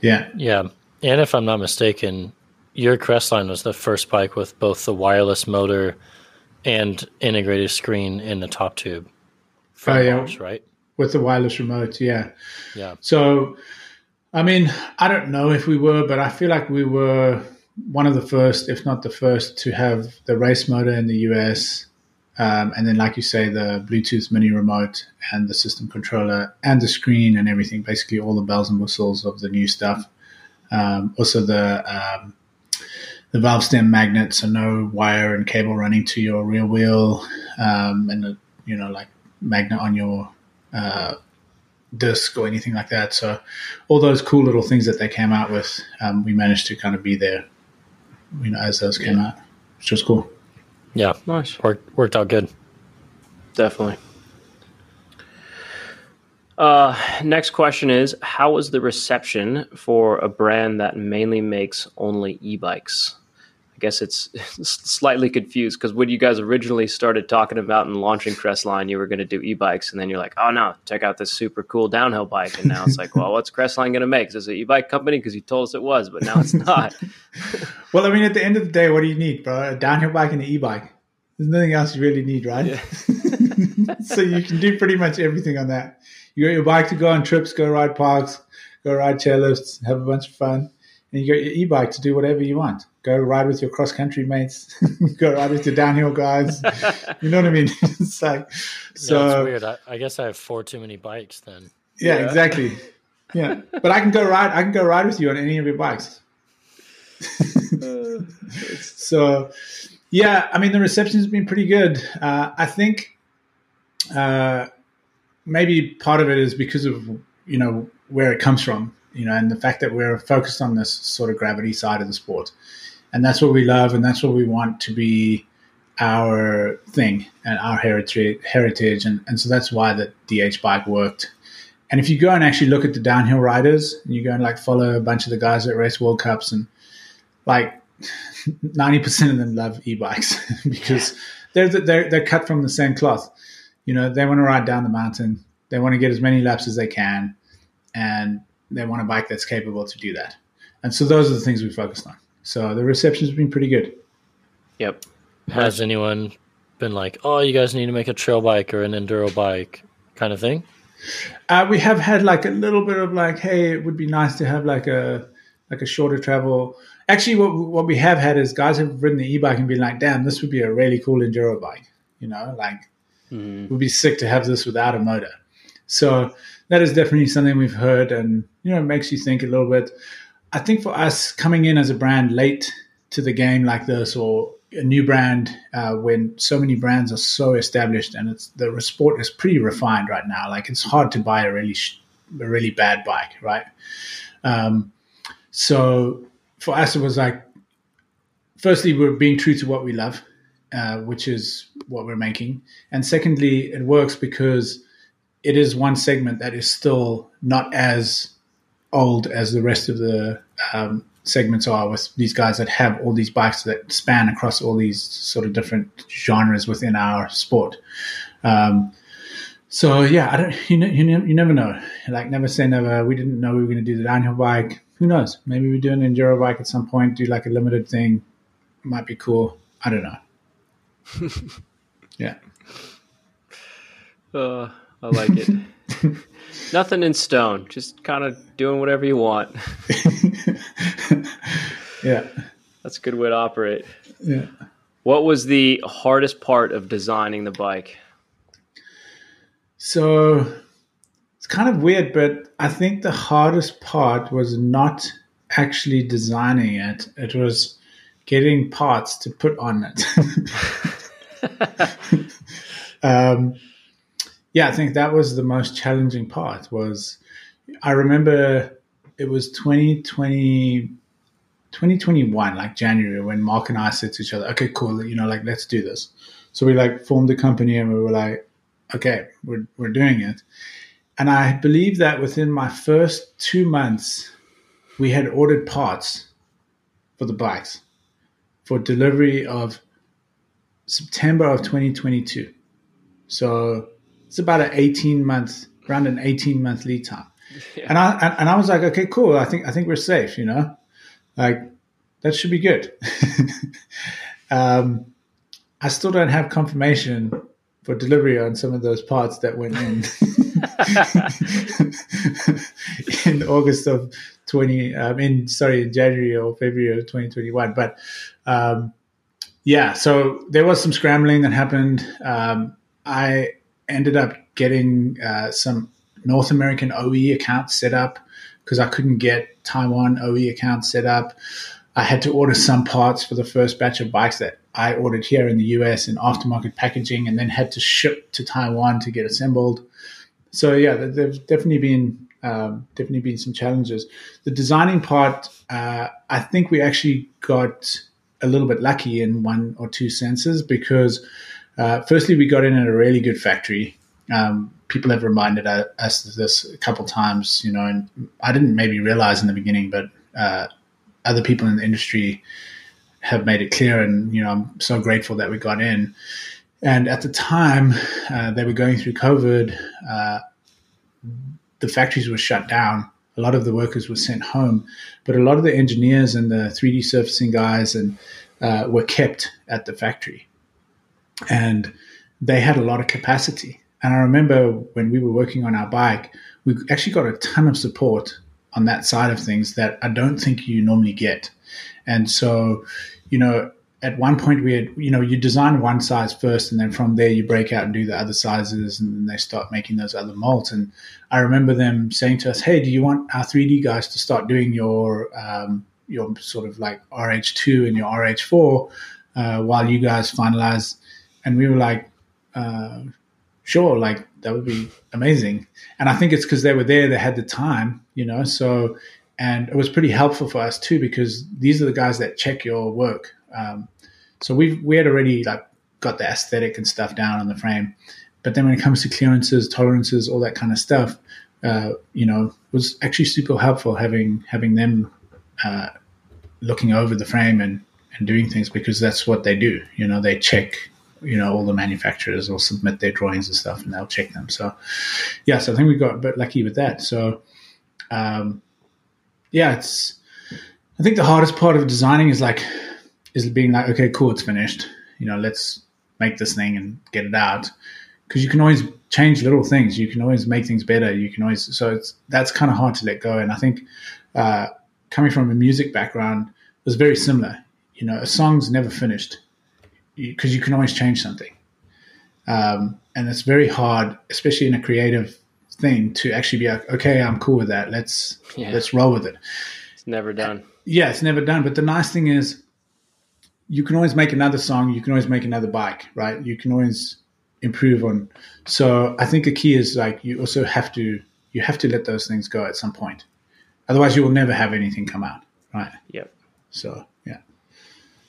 Yeah. Yeah and if I'm not mistaken your Crestline was the first bike with both the wireless motor and integrated screen in the top tube. Oh, yeah. right? With the wireless remote, yeah. Yeah. So, I mean, I don't know if we were, but I feel like we were one of the first, if not the first, to have the race motor in the US. Um, and then, like you say, the Bluetooth mini remote and the system controller and the screen and everything, basically all the bells and whistles of the new stuff. Um, also, the um, the valve stem magnet, so no wire and cable running to your rear wheel, um, and a, you know like magnet on your uh, disc or anything like that. So all those cool little things that they came out with, um, we managed to kind of be there, you know, as those came out, which was cool. Yeah, Nice. worked worked out good. Definitely. Uh, next question is How was the reception for a brand that mainly makes only e bikes? I guess it's slightly confused because when you guys originally started talking about and launching Crestline, you were going to do e bikes, and then you're like, oh no, check out this super cool downhill bike. And now it's like, well, what's Crestline going to make? Is this an e bike company? Because you told us it was, but now it's not. Well, I mean, at the end of the day, what do you need, bro? A downhill bike and an e-bike. There's nothing else you really need, right? Yeah. so you can do pretty much everything on that. You got your bike to go on trips, go ride parks, go ride chairlifts, have a bunch of fun, and you got your e-bike to do whatever you want. Go ride with your cross country mates, go ride with your downhill guys. You know what I mean? it's like So so. that's weird. I, I guess I have four too many bikes then. Yeah, Yeah. exactly. Yeah, but I can go ride. I can go ride with you on any of your bikes. so, yeah, I mean the reception has been pretty good. Uh, I think uh, maybe part of it is because of you know where it comes from, you know, and the fact that we're focused on this sort of gravity side of the sport, and that's what we love, and that's what we want to be our thing and our heritage heritage. And, and so that's why the DH bike worked. And if you go and actually look at the downhill riders, and you go and like follow a bunch of the guys that race World Cups, and like ninety percent of them love e-bikes because they're, they're they're cut from the same cloth. You know, they want to ride down the mountain, they want to get as many laps as they can, and they want a bike that's capable to do that. And so those are the things we focused on. So the reception's been pretty good. yep. Has anyone been like, "Oh, you guys need to make a trail bike or an enduro bike," kind of thing? Uh, we have had like a little bit of like, hey, it would be nice to have like a like a shorter travel. Actually, what what we have had is guys have ridden the e-bike and been like, damn, this would be a really cool enduro bike. You know, like it would be sick to have this without a motor. So that is definitely something we've heard, and you know, it makes you think a little bit. I think for us coming in as a brand late to the game like this, or a new brand uh, when so many brands are so established and it's the sport is pretty refined right now. Like it's hard to buy a really sh- a really bad bike, right? Um, so for us, it was like, firstly, we're being true to what we love, uh, which is what we're making, and secondly, it works because it is one segment that is still not as old as the rest of the um, segments are with these guys that have all these bikes that span across all these sort of different genres within our sport. Um, so yeah, I don't. You know, you, ne- you never know. Like never say never. We didn't know we were going to do the downhill bike. Who knows? Maybe we do an enduro bike at some point. Do like a limited thing. Might be cool. I don't know. yeah. Uh, I like it. Nothing in stone. Just kind of doing whatever you want. yeah. That's a good way to operate. Yeah. What was the hardest part of designing the bike? So it's kind of weird, but I think the hardest part was not actually designing it. It was getting parts to put on it. um, yeah, I think that was the most challenging part. Was I remember it was 2020, 2021, like January, when Mark and I said to each other, "Okay, cool, you know, like let's do this." So we like formed a company, and we were like, "Okay, we're we're doing it." And I believe that within my first two months, we had ordered parts for the bikes for delivery of September of 2022. So it's about an 18 month, around an 18 month lead time. Yeah. And I and, I was like, okay, cool. I think I think we're safe. You know, like that should be good. um, I still don't have confirmation for delivery on some of those parts that went in in August of 20. Um, in sorry, in January or February of 2021. But um, yeah, so there was some scrambling that happened. Um, I ended up getting uh, some North American OE accounts set up because I couldn't get Taiwan OE accounts set up. I had to order some parts for the first batch of bikes that I ordered here in the US in aftermarket packaging and then had to ship to Taiwan to get assembled. So yeah, there's definitely been um, definitely been some challenges. The designing part, uh, I think we actually got a little bit lucky in one or two senses because, uh, firstly, we got in at a really good factory. Um, people have reminded us this a couple times, you know, and I didn't maybe realize in the beginning, but uh, other people in the industry have made it clear, and you know, I'm so grateful that we got in. And at the time, uh, they were going through COVID. Uh, the factories were shut down. A lot of the workers were sent home, but a lot of the engineers and the 3D surfacing guys and uh, were kept at the factory, and they had a lot of capacity. And I remember when we were working on our bike, we actually got a ton of support on that side of things that I don't think you normally get. And so, you know, at one point we had, you know, you design one size first and then from there you break out and do the other sizes and then they start making those other molds. And I remember them saying to us, Hey, do you want our 3D guys to start doing your, um, your sort of like RH2 and your RH4 uh, while you guys finalize? And we were like, uh, sure, like that would be amazing. And I think it's because they were there, they had the time, you know, so, and it was pretty helpful for us too, because these are the guys that check your work. Um, so we we had already like got the aesthetic and stuff down on the frame. But then when it comes to clearances, tolerances, all that kind of stuff, uh, you know, was actually super helpful having having them uh, looking over the frame and, and doing things because that's what they do. You know, they check you know all the manufacturers will submit their drawings and stuff and they'll check them so yeah so i think we got a bit lucky with that so um, yeah it's i think the hardest part of designing is like is being like okay cool it's finished you know let's make this thing and get it out because you can always change little things you can always make things better you can always so it's that's kind of hard to let go and i think uh, coming from a music background was very similar you know a song's never finished because you, you, can always change something. Um, and it's very hard, especially in a creative thing, to actually be like, okay, I'm cool with that. Let's yeah. let's roll with it. It's never done. Yeah, it's never done. But the nice thing is, you can always make another song. You can always make another bike, right? You can always improve on. So I think the key is like you also have to you have to let those things go at some point. Otherwise, you will never have anything come out, right? Yep. So yeah.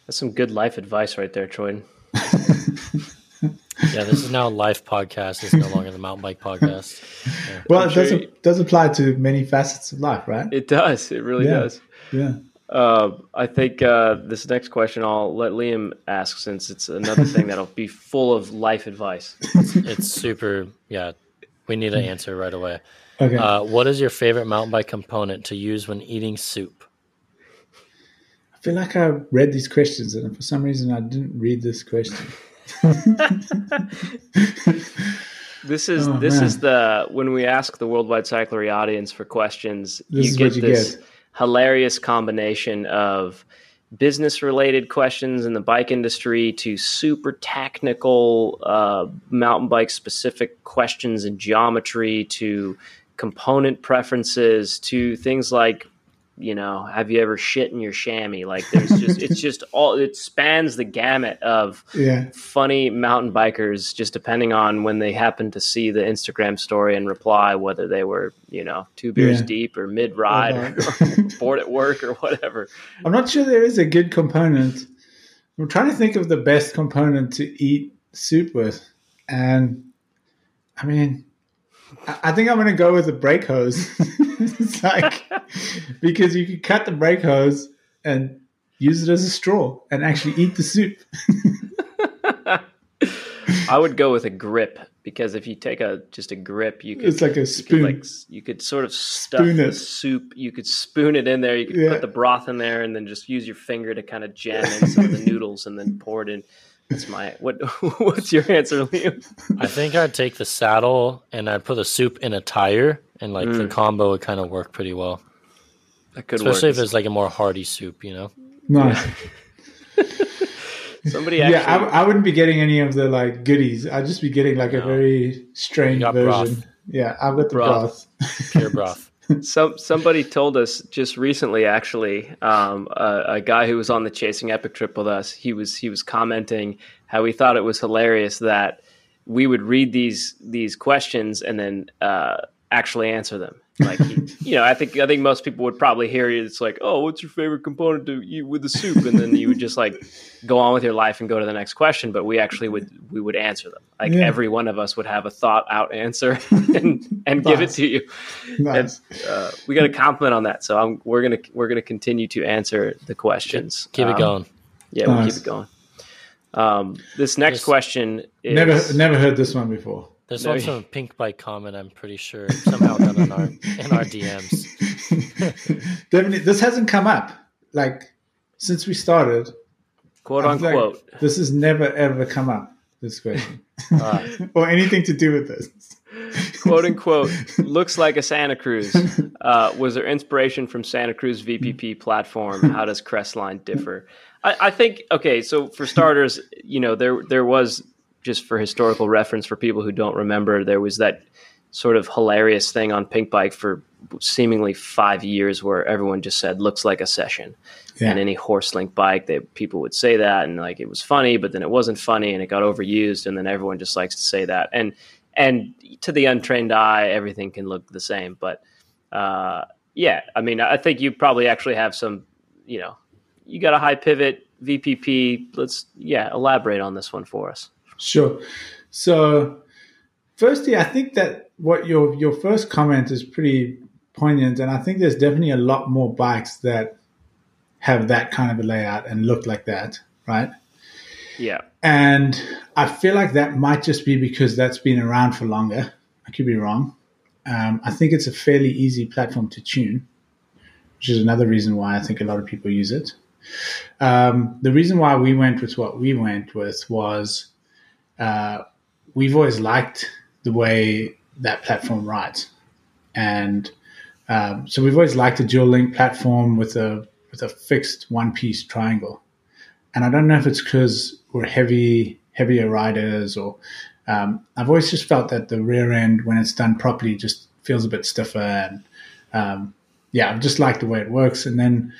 that's some good life advice right there, Troy. yeah, this is now a life podcast. It's no longer the mountain bike podcast. Yeah. Well, I'm it does, sure does apply to many facets of life, right? It does. It really yeah. does. Yeah. Uh, I think uh, this next question I'll let Liam ask since it's another thing that'll be full of life advice. it's super. Yeah, we need an answer right away. Okay. Uh, what is your favorite mountain bike component to use when eating soup? I feel like I read these questions, and for some reason I didn't read this question. this is oh, this man. is the when we ask the worldwide cyclery audience for questions, this you get you this get. Hilarious combination of business related questions in the bike industry to super technical uh, mountain bike specific questions in geometry to component preferences to things like you know, have you ever shit in your chamois? Like there's just it's just all it spans the gamut of yeah. funny mountain bikers, just depending on when they happen to see the Instagram story and reply, whether they were, you know, two beers yeah. deep or mid ride uh-huh. or bored at work or whatever. I'm not sure there is a good component. I'm trying to think of the best component to eat soup with. And I mean, I think I'm going to go with a brake hose. it's like because you could cut the brake hose and use it as a straw and actually eat the soup. I would go with a grip because if you take a just a grip, you could it's like a spoon. You could, like, you could sort of stuff the soup. You could spoon it in there. You could yeah. put the broth in there, and then just use your finger to kind of jam in some of the noodles, and then pour it in. That's my what. What's your answer, Liam? I think I'd take the saddle and I'd put the soup in a tire, and like mm. the combo would kind of work pretty well. That could especially work. if it's like a more hearty soup, you know. Nice. Yeah. Somebody actually, yeah, I, I, wouldn't be getting any of the like goodies. I'd just be getting like no. a very strange version. Broth. Yeah, I've got the broth, broth. pure broth. Some somebody told us just recently, actually, um, a, a, guy who was on the Chasing Epic trip with us. He was he was commenting how he thought it was hilarious that we would read these these questions and then uh, actually answer them. Like, you know, I think I think most people would probably hear you. It's like, oh, what's your favorite component to eat with the soup? And then you would just like go on with your life and go to the next question. But we actually would we would answer them. Like yeah. every one of us would have a thought out answer and and nice. give it to you. Nice. And, uh, we got a compliment on that. So I'm, we're gonna we're gonna continue to answer the questions. Keep, keep um, it going. Yeah, nice. we'll keep it going. Um, this next Just question is never never heard this one before. There's no, also a pink bike comment. I'm pretty sure somehow done in our in our DMs. Definitely, this hasn't come up like since we started. Quote unquote. Like, this has never ever come up. This question uh, or anything to do with this. quote unquote looks like a Santa Cruz. Uh, was there inspiration from Santa Cruz VPP platform? How does Crestline differ? I, I think okay. So for starters, you know there there was just for historical reference for people who don't remember, there was that sort of hilarious thing on Pinkbike for seemingly five years where everyone just said looks like a session. Yeah. And any horse link bike, they, people would say that, and like it was funny, but then it wasn't funny, and it got overused, and then everyone just likes to say that. And and to the untrained eye, everything can look the same. But uh, yeah, I mean, I think you probably actually have some, you know, you got a high pivot VPP. Let's yeah, elaborate on this one for us. Sure. So, firstly, I think that what your your first comment is pretty poignant, and I think there's definitely a lot more bikes that have that kind of a layout and look like that, right? Yeah. And I feel like that might just be because that's been around for longer. I could be wrong. Um, I think it's a fairly easy platform to tune, which is another reason why I think a lot of people use it. Um, the reason why we went with what we went with was uh, we've always liked the way that platform rides, and um, so we've always liked a dual link platform with a with a fixed one piece triangle. And I don't know if it's because we're heavy heavier riders or um, I've always just felt that the rear end when it's done properly just feels a bit stiffer and um, yeah, I've just liked the way it works. And then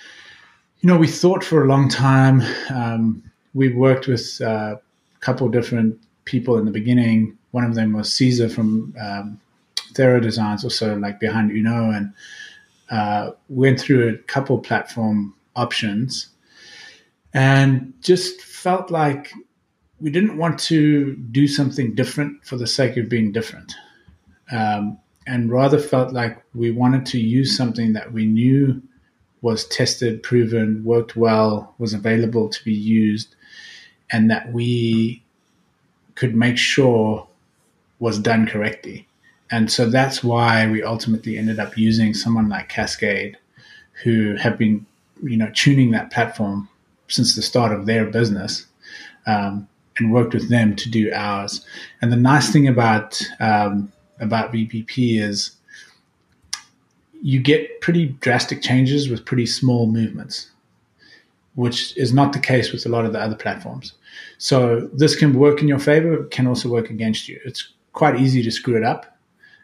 you know we thought for a long time. Um, we worked with uh, couple different people in the beginning. One of them was Cesar from um, Thero Designs, also like behind Unno, and uh, went through a couple platform options, and just felt like we didn't want to do something different for the sake of being different, um, and rather felt like we wanted to use something that we knew was tested, proven, worked well, was available to be used, and that we could make sure was done correctly. And so that's why we ultimately ended up using someone like Cascade, who have been, you know, tuning that platform since the start of their business, um, and worked with them to do ours. And the nice thing about um, about VPP is you get pretty drastic changes with pretty small movements, which is not the case with a lot of the other platforms. So this can work in your favor, can also work against you. It's quite easy to screw it up,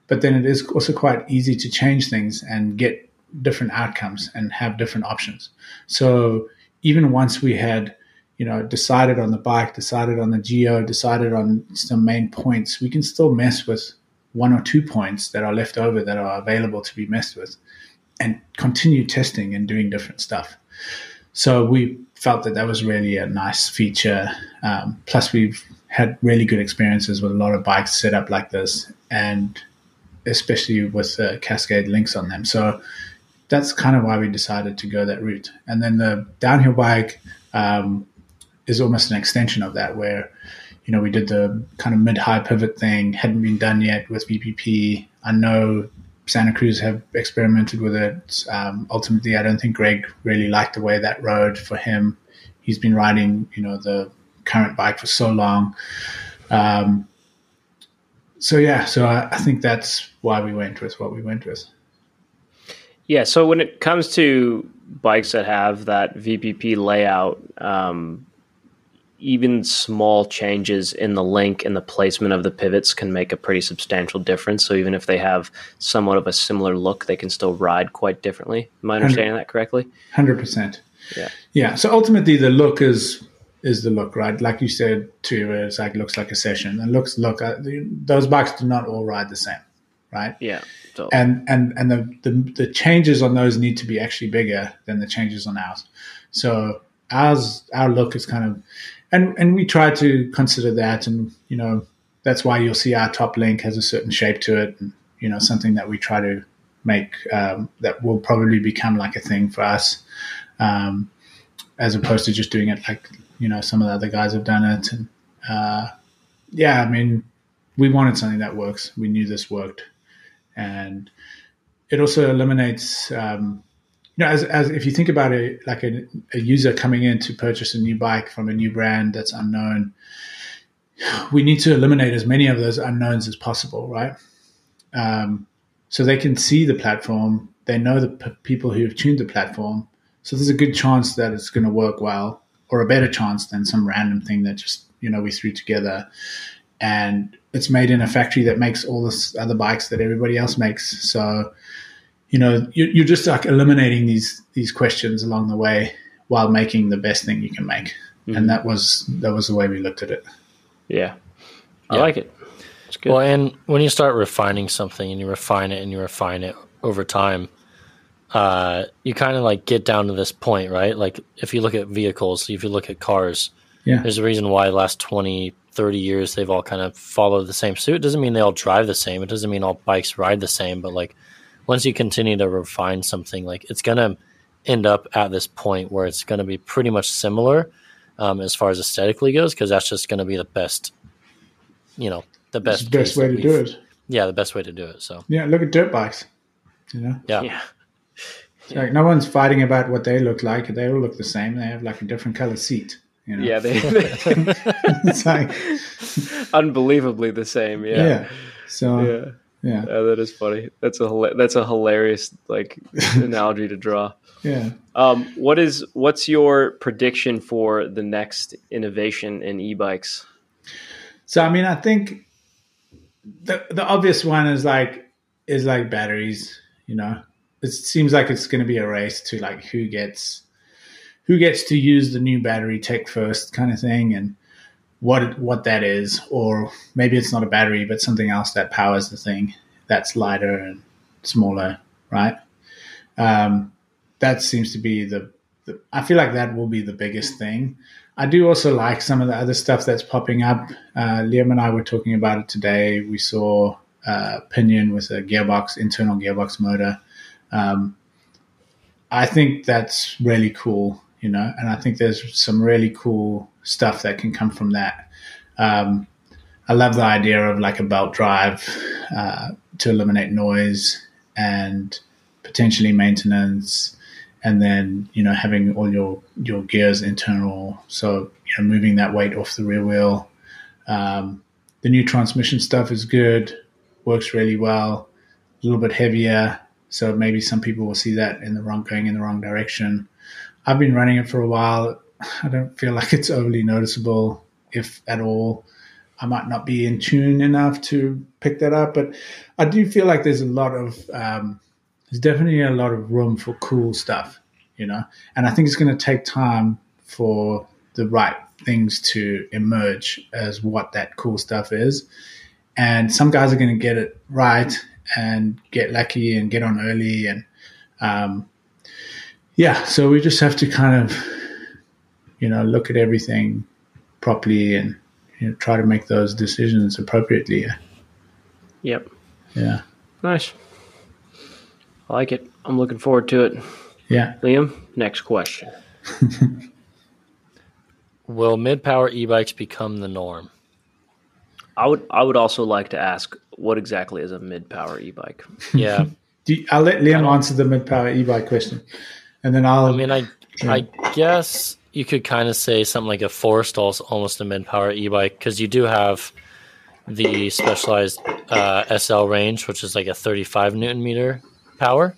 but then it is also quite easy to change things and get different outcomes and have different options. So even once we had, you know, decided on the bike, decided on the geo, decided on some main points, we can still mess with one or two points that are left over that are available to be messed with and continue testing and doing different stuff. So we felt that that was really a nice feature. Um, plus, we've had really good experiences with a lot of bikes set up like this, and especially with uh, Cascade links on them. So that's kind of why we decided to go that route. And then the downhill bike um, is almost an extension of that, where you know we did the kind of mid high pivot thing, hadn't been done yet with VPP. I know Santa Cruz have experimented with it. Um, ultimately, I don't think Greg really liked the way that rode for him. He's been riding, you know, the current bike for so long. Um, so yeah, so I, I, think that's why we went with what we went with. Yeah. So when it comes to bikes that have that VPP layout, um, even small changes in the link and the placement of the pivots can make a pretty substantial difference. So even if they have somewhat of a similar look, they can still ride quite differently. Am I understanding that correctly? Hundred percent. Yeah. Yeah. So ultimately, the look is is the look, right? Like you said too, it's like looks like a session, and looks look. Uh, those bikes do not all ride the same, right? Yeah. So and and and the, the the changes on those need to be actually bigger than the changes on ours. So ours our look is kind of and and we try to consider that and you know that's why you'll see our top link has a certain shape to it and you know something that we try to make um, that will probably become like a thing for us um, as opposed to just doing it like you know some of the other guys have done it. And uh, yeah i mean we wanted something that works. We knew this worked. And it also eliminates um, you know as, as if you think about it like a, a user coming in to purchase a new bike from a new brand that's unknown we need to eliminate as many of those unknowns as possible right? Um, so they can see the platform they know the p- people who have tuned the platform so there's a good chance that it's going to work well or a better chance than some random thing that just you know we threw together. And it's made in a factory that makes all the other bikes that everybody else makes so you know you, are just like eliminating these these questions along the way while making the best thing you can make mm-hmm. and that was that was the way we looked at it yeah i yeah. like it it's good well and when you start refining something and you refine it and you refine it over time uh, you kind of like get down to this point, right? Like if you look at vehicles, if you look at cars, yeah. there's a reason why the last 20, 30 years they've all kind of followed the same suit. It doesn't mean they all drive the same. It doesn't mean all bikes ride the same, but like once you continue to refine something, like it's going to end up at this point where it's going to be pretty much similar um, as far as aesthetically goes, because that's just going to be the best, you know, the best, the best way to do it. Yeah, the best way to do it. So yeah, look at dirt bikes. You know, yeah. yeah. Like no one's fighting about what they look like. They all look the same. They have like a different color seat. You know? Yeah, they, they it's like unbelievably the same. Yeah. Yeah. So yeah. Yeah. yeah, that is funny. That's a that's a hilarious like analogy to draw. Yeah. Um, what is what's your prediction for the next innovation in e-bikes? So I mean, I think the the obvious one is like is like batteries. You know, it seems like it's going to be a race to like who gets who gets to use the new battery tech first kind of thing and what what that is or maybe it's not a battery but something else that powers the thing that's lighter and smaller right? Um, that seems to be the, the i feel like that will be the biggest thing. I do also like some of the other stuff that's popping up. Uh, liam and i were talking about it today. We saw uh, pinion with a gearbox internal gearbox motor. Um, I think that's really cool, you know, and I think there's some really cool stuff that can come from that. Um, I love the idea of like a belt drive uh, to eliminate noise and potentially maintenance, and then you know having all your your gears internal, so you know moving that weight off the rear wheel. Um, the new transmission stuff is good, works really well, a little bit heavier, so maybe some people will see that in the wrong, going in the wrong direction. I've been running it for a while. I don't feel like it's overly noticeable, if at all. I might not be in tune enough to pick that up, but I do feel like there's a lot of, um, there's definitely a lot of room for cool stuff, you know. And I think it's going to take time for the right things to emerge as what that cool stuff is. And some guys are going to get it right, and get lucky and get on early and um, yeah so we just have to kind of you know look at everything properly and you know, try to make those decisions appropriately. Yep. Yeah. Nice. I like it. I'm looking forward to it. Yeah. Liam next question. Will mid-power e-bikes become the norm? I would I would also like to ask what exactly is a mid power e bike? Yeah, you, I'll let Liam answer the mid power e bike question, and then I'll. I mean, I yeah. I guess you could kind of say something like a is almost a mid power e bike because you do have the specialized uh, SL range, which is like a 35 newton meter power,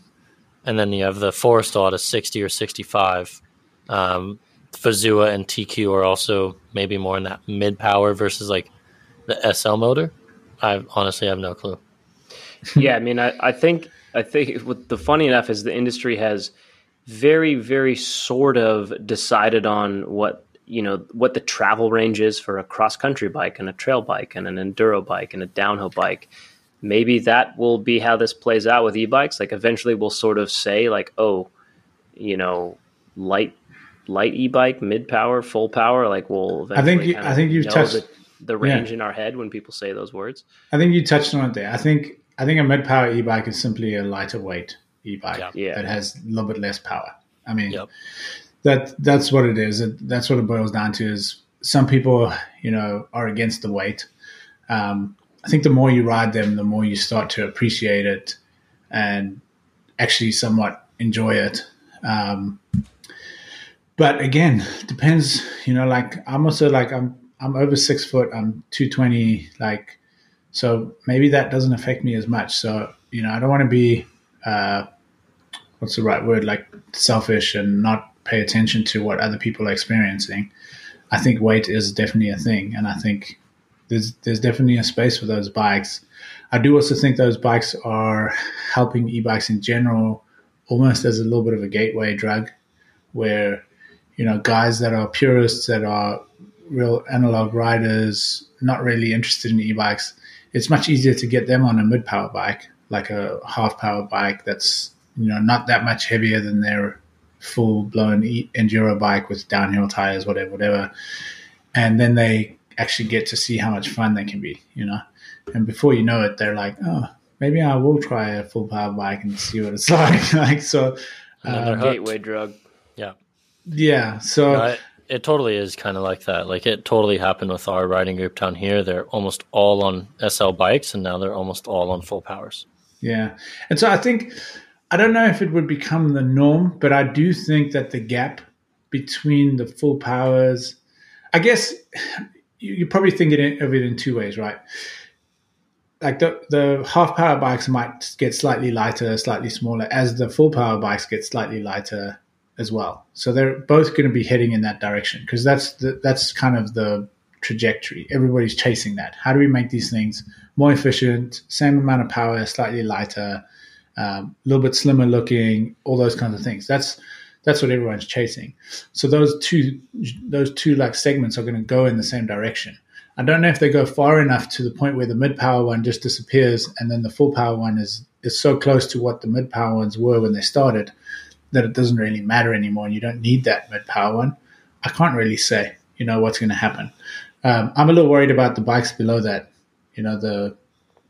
and then you have the Forestall at a 60 or 65. Um, Fazua and TQ are also maybe more in that mid power versus like the SL motor. I honestly have no clue. yeah, I mean, I, I think I think what the funny enough is the industry has very, very sort of decided on what you know what the travel range is for a cross country bike and a trail bike and an enduro bike and a downhill bike. Maybe that will be how this plays out with e-bikes. Like eventually, we'll sort of say like, oh, you know, light light e-bike, mid power, full power. Like we'll. I think you, I think you've touched the, the range yeah. in our head when people say those words. I think you touched on it there. I think I think a mid power e bike is simply a lighter weight e bike yeah. that has a little bit less power. I mean, yep. that that's what it is. That's what it boils down to. Is some people, you know, are against the weight. Um, I think the more you ride them, the more you start to appreciate it and actually somewhat enjoy it. Um, but again, depends. You know, like I'm also like I'm I'm over six foot. I'm two twenty. Like, so maybe that doesn't affect me as much. So you know, I don't want to be uh, what's the right word? Like selfish and not pay attention to what other people are experiencing. I think weight is definitely a thing, and I think there's there's definitely a space for those bikes. I do also think those bikes are helping e-bikes in general, almost as a little bit of a gateway drug, where you know guys that are purists that are real analog riders, not really interested in e-bikes, it's much easier to get them on a mid-power bike, like a half-power bike that's you know not that much heavier than their full-blown enduro bike with downhill tires, whatever, whatever, and then they actually get to see how much fun they can be, you know. And before you know it, they're like, oh, maybe I will try a full-power bike and see what it's like. like so, another uh, gateway drug. Yeah. Yeah. So it totally is kind of like that. Like it totally happened with our riding group down here. They're almost all on SL bikes, and now they're almost all on full powers. Yeah, and so I think I don't know if it would become the norm, but I do think that the gap between the full powers, I guess you, you probably think of it in two ways, right? Like the the half power bikes might get slightly lighter, slightly smaller, as the full power bikes get slightly lighter as well. So they're both going to be heading in that direction because that's that's kind of the trajectory. Everybody's chasing that. How do we make these things more efficient, same amount of power, slightly lighter, um, a um, little bit slimmer looking, all those kinds of things. That's that's what everyone's chasing. So those two those two like segments are going to go in the same direction. I don't know if they go far enough to the point where the mid power one just disappears and then the full power one is is so close to what the mid power ones were when they started that it doesn't really matter anymore and you don't need that mid power one, I can't really say, you know, what's going to happen. Um, I'm a little worried about the bikes below that, you know, the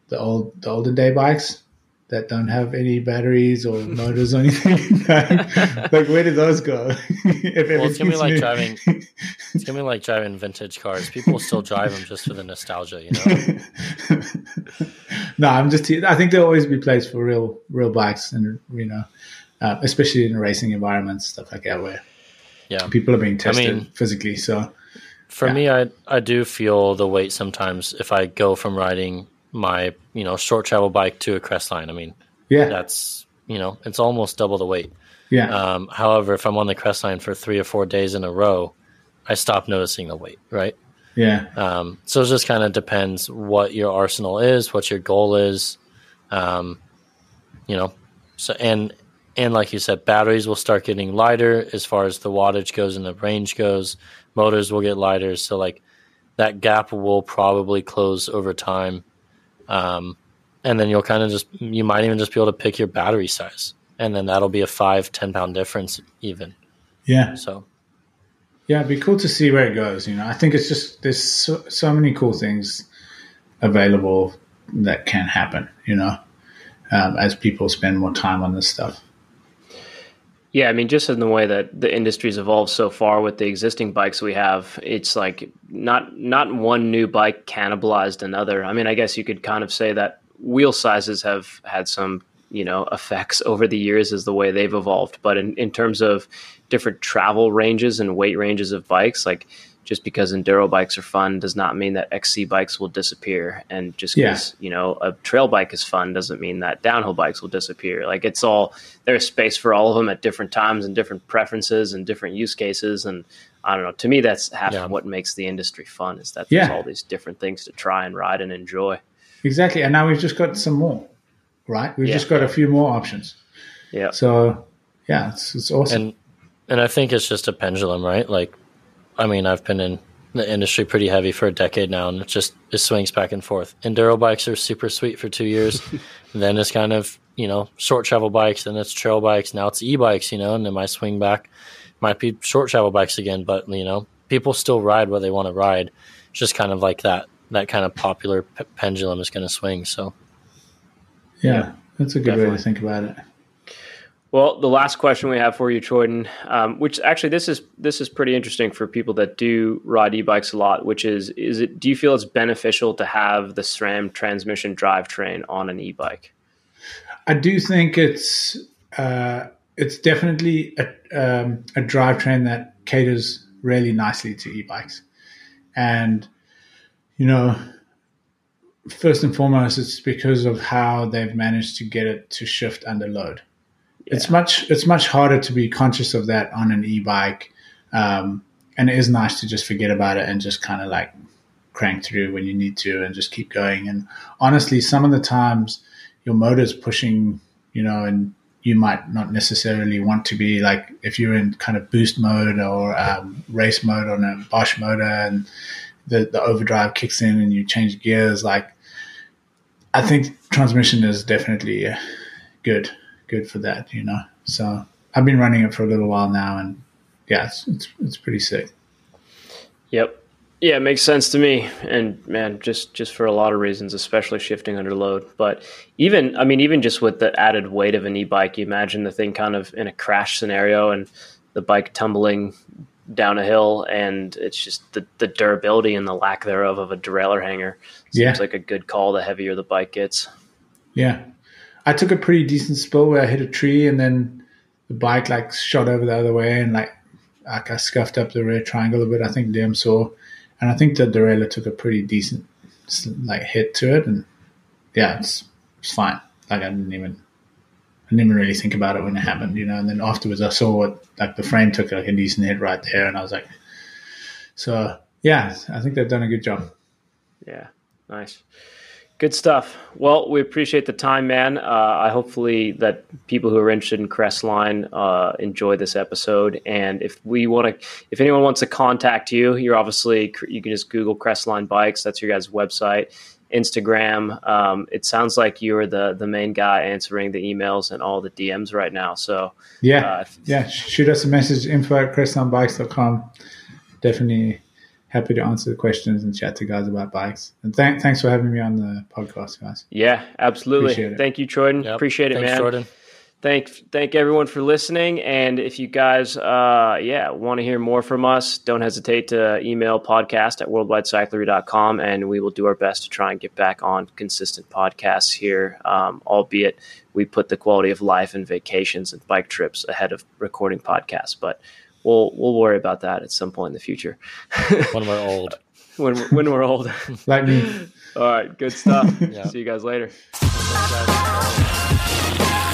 the old the olden day bikes that don't have any batteries or motors or anything. like, where did those go? if well, it's gonna be like new. driving. It's gonna be like driving vintage cars. People still drive them just for the nostalgia, you know. no, I'm just. I think there'll always be place for real, real bikes, and you know, uh, especially in racing environments, stuff like that, where yeah, people are being tested I mean, physically. So, for yeah. me, I I do feel the weight sometimes if I go from riding my you know short travel bike to a Crestline. I mean, yeah, that's you know it's almost double the weight. Yeah. Um, however, if I'm on the Crestline for three or four days in a row, I stop noticing the weight. Right. Yeah. Um, so it just kind of depends what your arsenal is, what your goal is. Um, you know, so and and like you said, batteries will start getting lighter as far as the wattage goes and the range goes. Motors will get lighter, so like that gap will probably close over time. Um, and then you'll kind of just you might even just be able to pick your battery size, and then that'll be a five ten pound difference even. Yeah. So. Yeah, it'd be cool to see where it goes. You know, I think it's just there's so, so many cool things available that can happen. You know, um, as people spend more time on this stuff. Yeah, I mean, just in the way that the industry's evolved so far with the existing bikes we have, it's like not not one new bike cannibalized another. I mean, I guess you could kind of say that wheel sizes have had some you know effects over the years as the way they've evolved. But in, in terms of different travel ranges and weight ranges of bikes, like just because enduro bikes are fun does not mean that XC bikes will disappear. And just because, yeah. you know, a trail bike is fun doesn't mean that downhill bikes will disappear. Like it's all, there's space for all of them at different times and different preferences and different use cases. And I don't know. To me, that's half Yeah. of what makes the industry fun is that there's Yeah. all these different things to try and ride and enjoy. Exactly. And now we've just got some more, right? We've Yeah. just got a few more options. Yeah. So, yeah, it's, it's awesome. and and I think it's just a pendulum, right? Like, I mean, I've been in the industry pretty heavy for a decade now, and it just it swings back and forth. Enduro bikes are super sweet for two years, then it's kind of you know short travel bikes, then it's trail bikes, now it's e bikes, you know, and then might swing back, might be short travel bikes again, but you know, people still ride what they want to ride. It's just kind of like that that kind of popular p- pendulum is going to swing. So yeah, yeah, that's a good way to think about it. Well, the last question we have for you, Troydon, um, which actually this is this is pretty interesting for people that do ride e-bikes a lot. Which is, is it? Do you feel it's beneficial to have the SRAM transmission drivetrain on an e-bike? I do think it's uh, it's definitely a, um, a drivetrain that caters really nicely to e-bikes, and you know, first and foremost, it's because of how they've managed to get it to shift under load. It's much it's much harder to be conscious of that on an e-bike, um, and it is nice to just forget about it and just kind of like crank through when you need to and just keep going. And honestly, some of the times your motor's pushing, you know, and you might not necessarily want to be like if you're in kind of boost mode or um, race mode on a Bosch motor and the, the overdrive kicks in and you change gears. Like, I think transmission is definitely good, good for that, you know. So I've been running it for a little while now, and yeah, it's it's, it's pretty sick. Yep. Yeah, it makes sense to me. And man, just just for a lot of reasons, especially shifting under load. But even I mean, even just with the added weight of an e-bike, you imagine the thing kind of in a crash scenario and the bike tumbling down a hill and it's just the, the durability and the lack thereof of a derailleur hanger seems Yeah. like a good call the heavier the bike gets. Yeah, I took a pretty decent spill where I hit a tree, and then the bike like shot over the other way, and like like I scuffed up the rear triangle a bit. I think Liam saw, and I think the derailleur took a pretty decent like hit to it, and yeah, it's it's fine. Like I didn't even I didn't even really think about it when it happened, you know. And then afterwards, I saw what like the frame took like a decent hit right there, and I was like, so yeah, I think they've done a good job. Yeah, nice. Good stuff. Well, we appreciate the time, man. Uh, I hopefully that people who are interested in Crestline uh, enjoy this episode. And if we want to, if anyone wants to contact you, you're obviously you can just Google Crestline Bikes. That's your guys' website, Instagram. Um, it sounds like you're the the main guy answering the emails and all the DMs right now. So Yeah, Uh, yeah. Shoot us a message info at crestlinebikes.com. Definitely happy to answer the questions and chat to guys about bikes. And th- thanks for having me on the podcast, guys. yeah, absolutely. Thank you, Jordan. Yep. Appreciate it, Thanks, man. Jordan. thank thank everyone for listening and if you guys uh yeah want to hear more from us don't hesitate to email podcast at worldwidecyclery.com and we will do our best to try and get back on consistent podcasts here um, albeit we put the quality of life and vacations and bike trips ahead of recording podcasts but we'll we'll worry about that at some point in the future When we're old. when we're, when we're old Like me. all right good stuff Yeah. see you guys later Thanks, guys.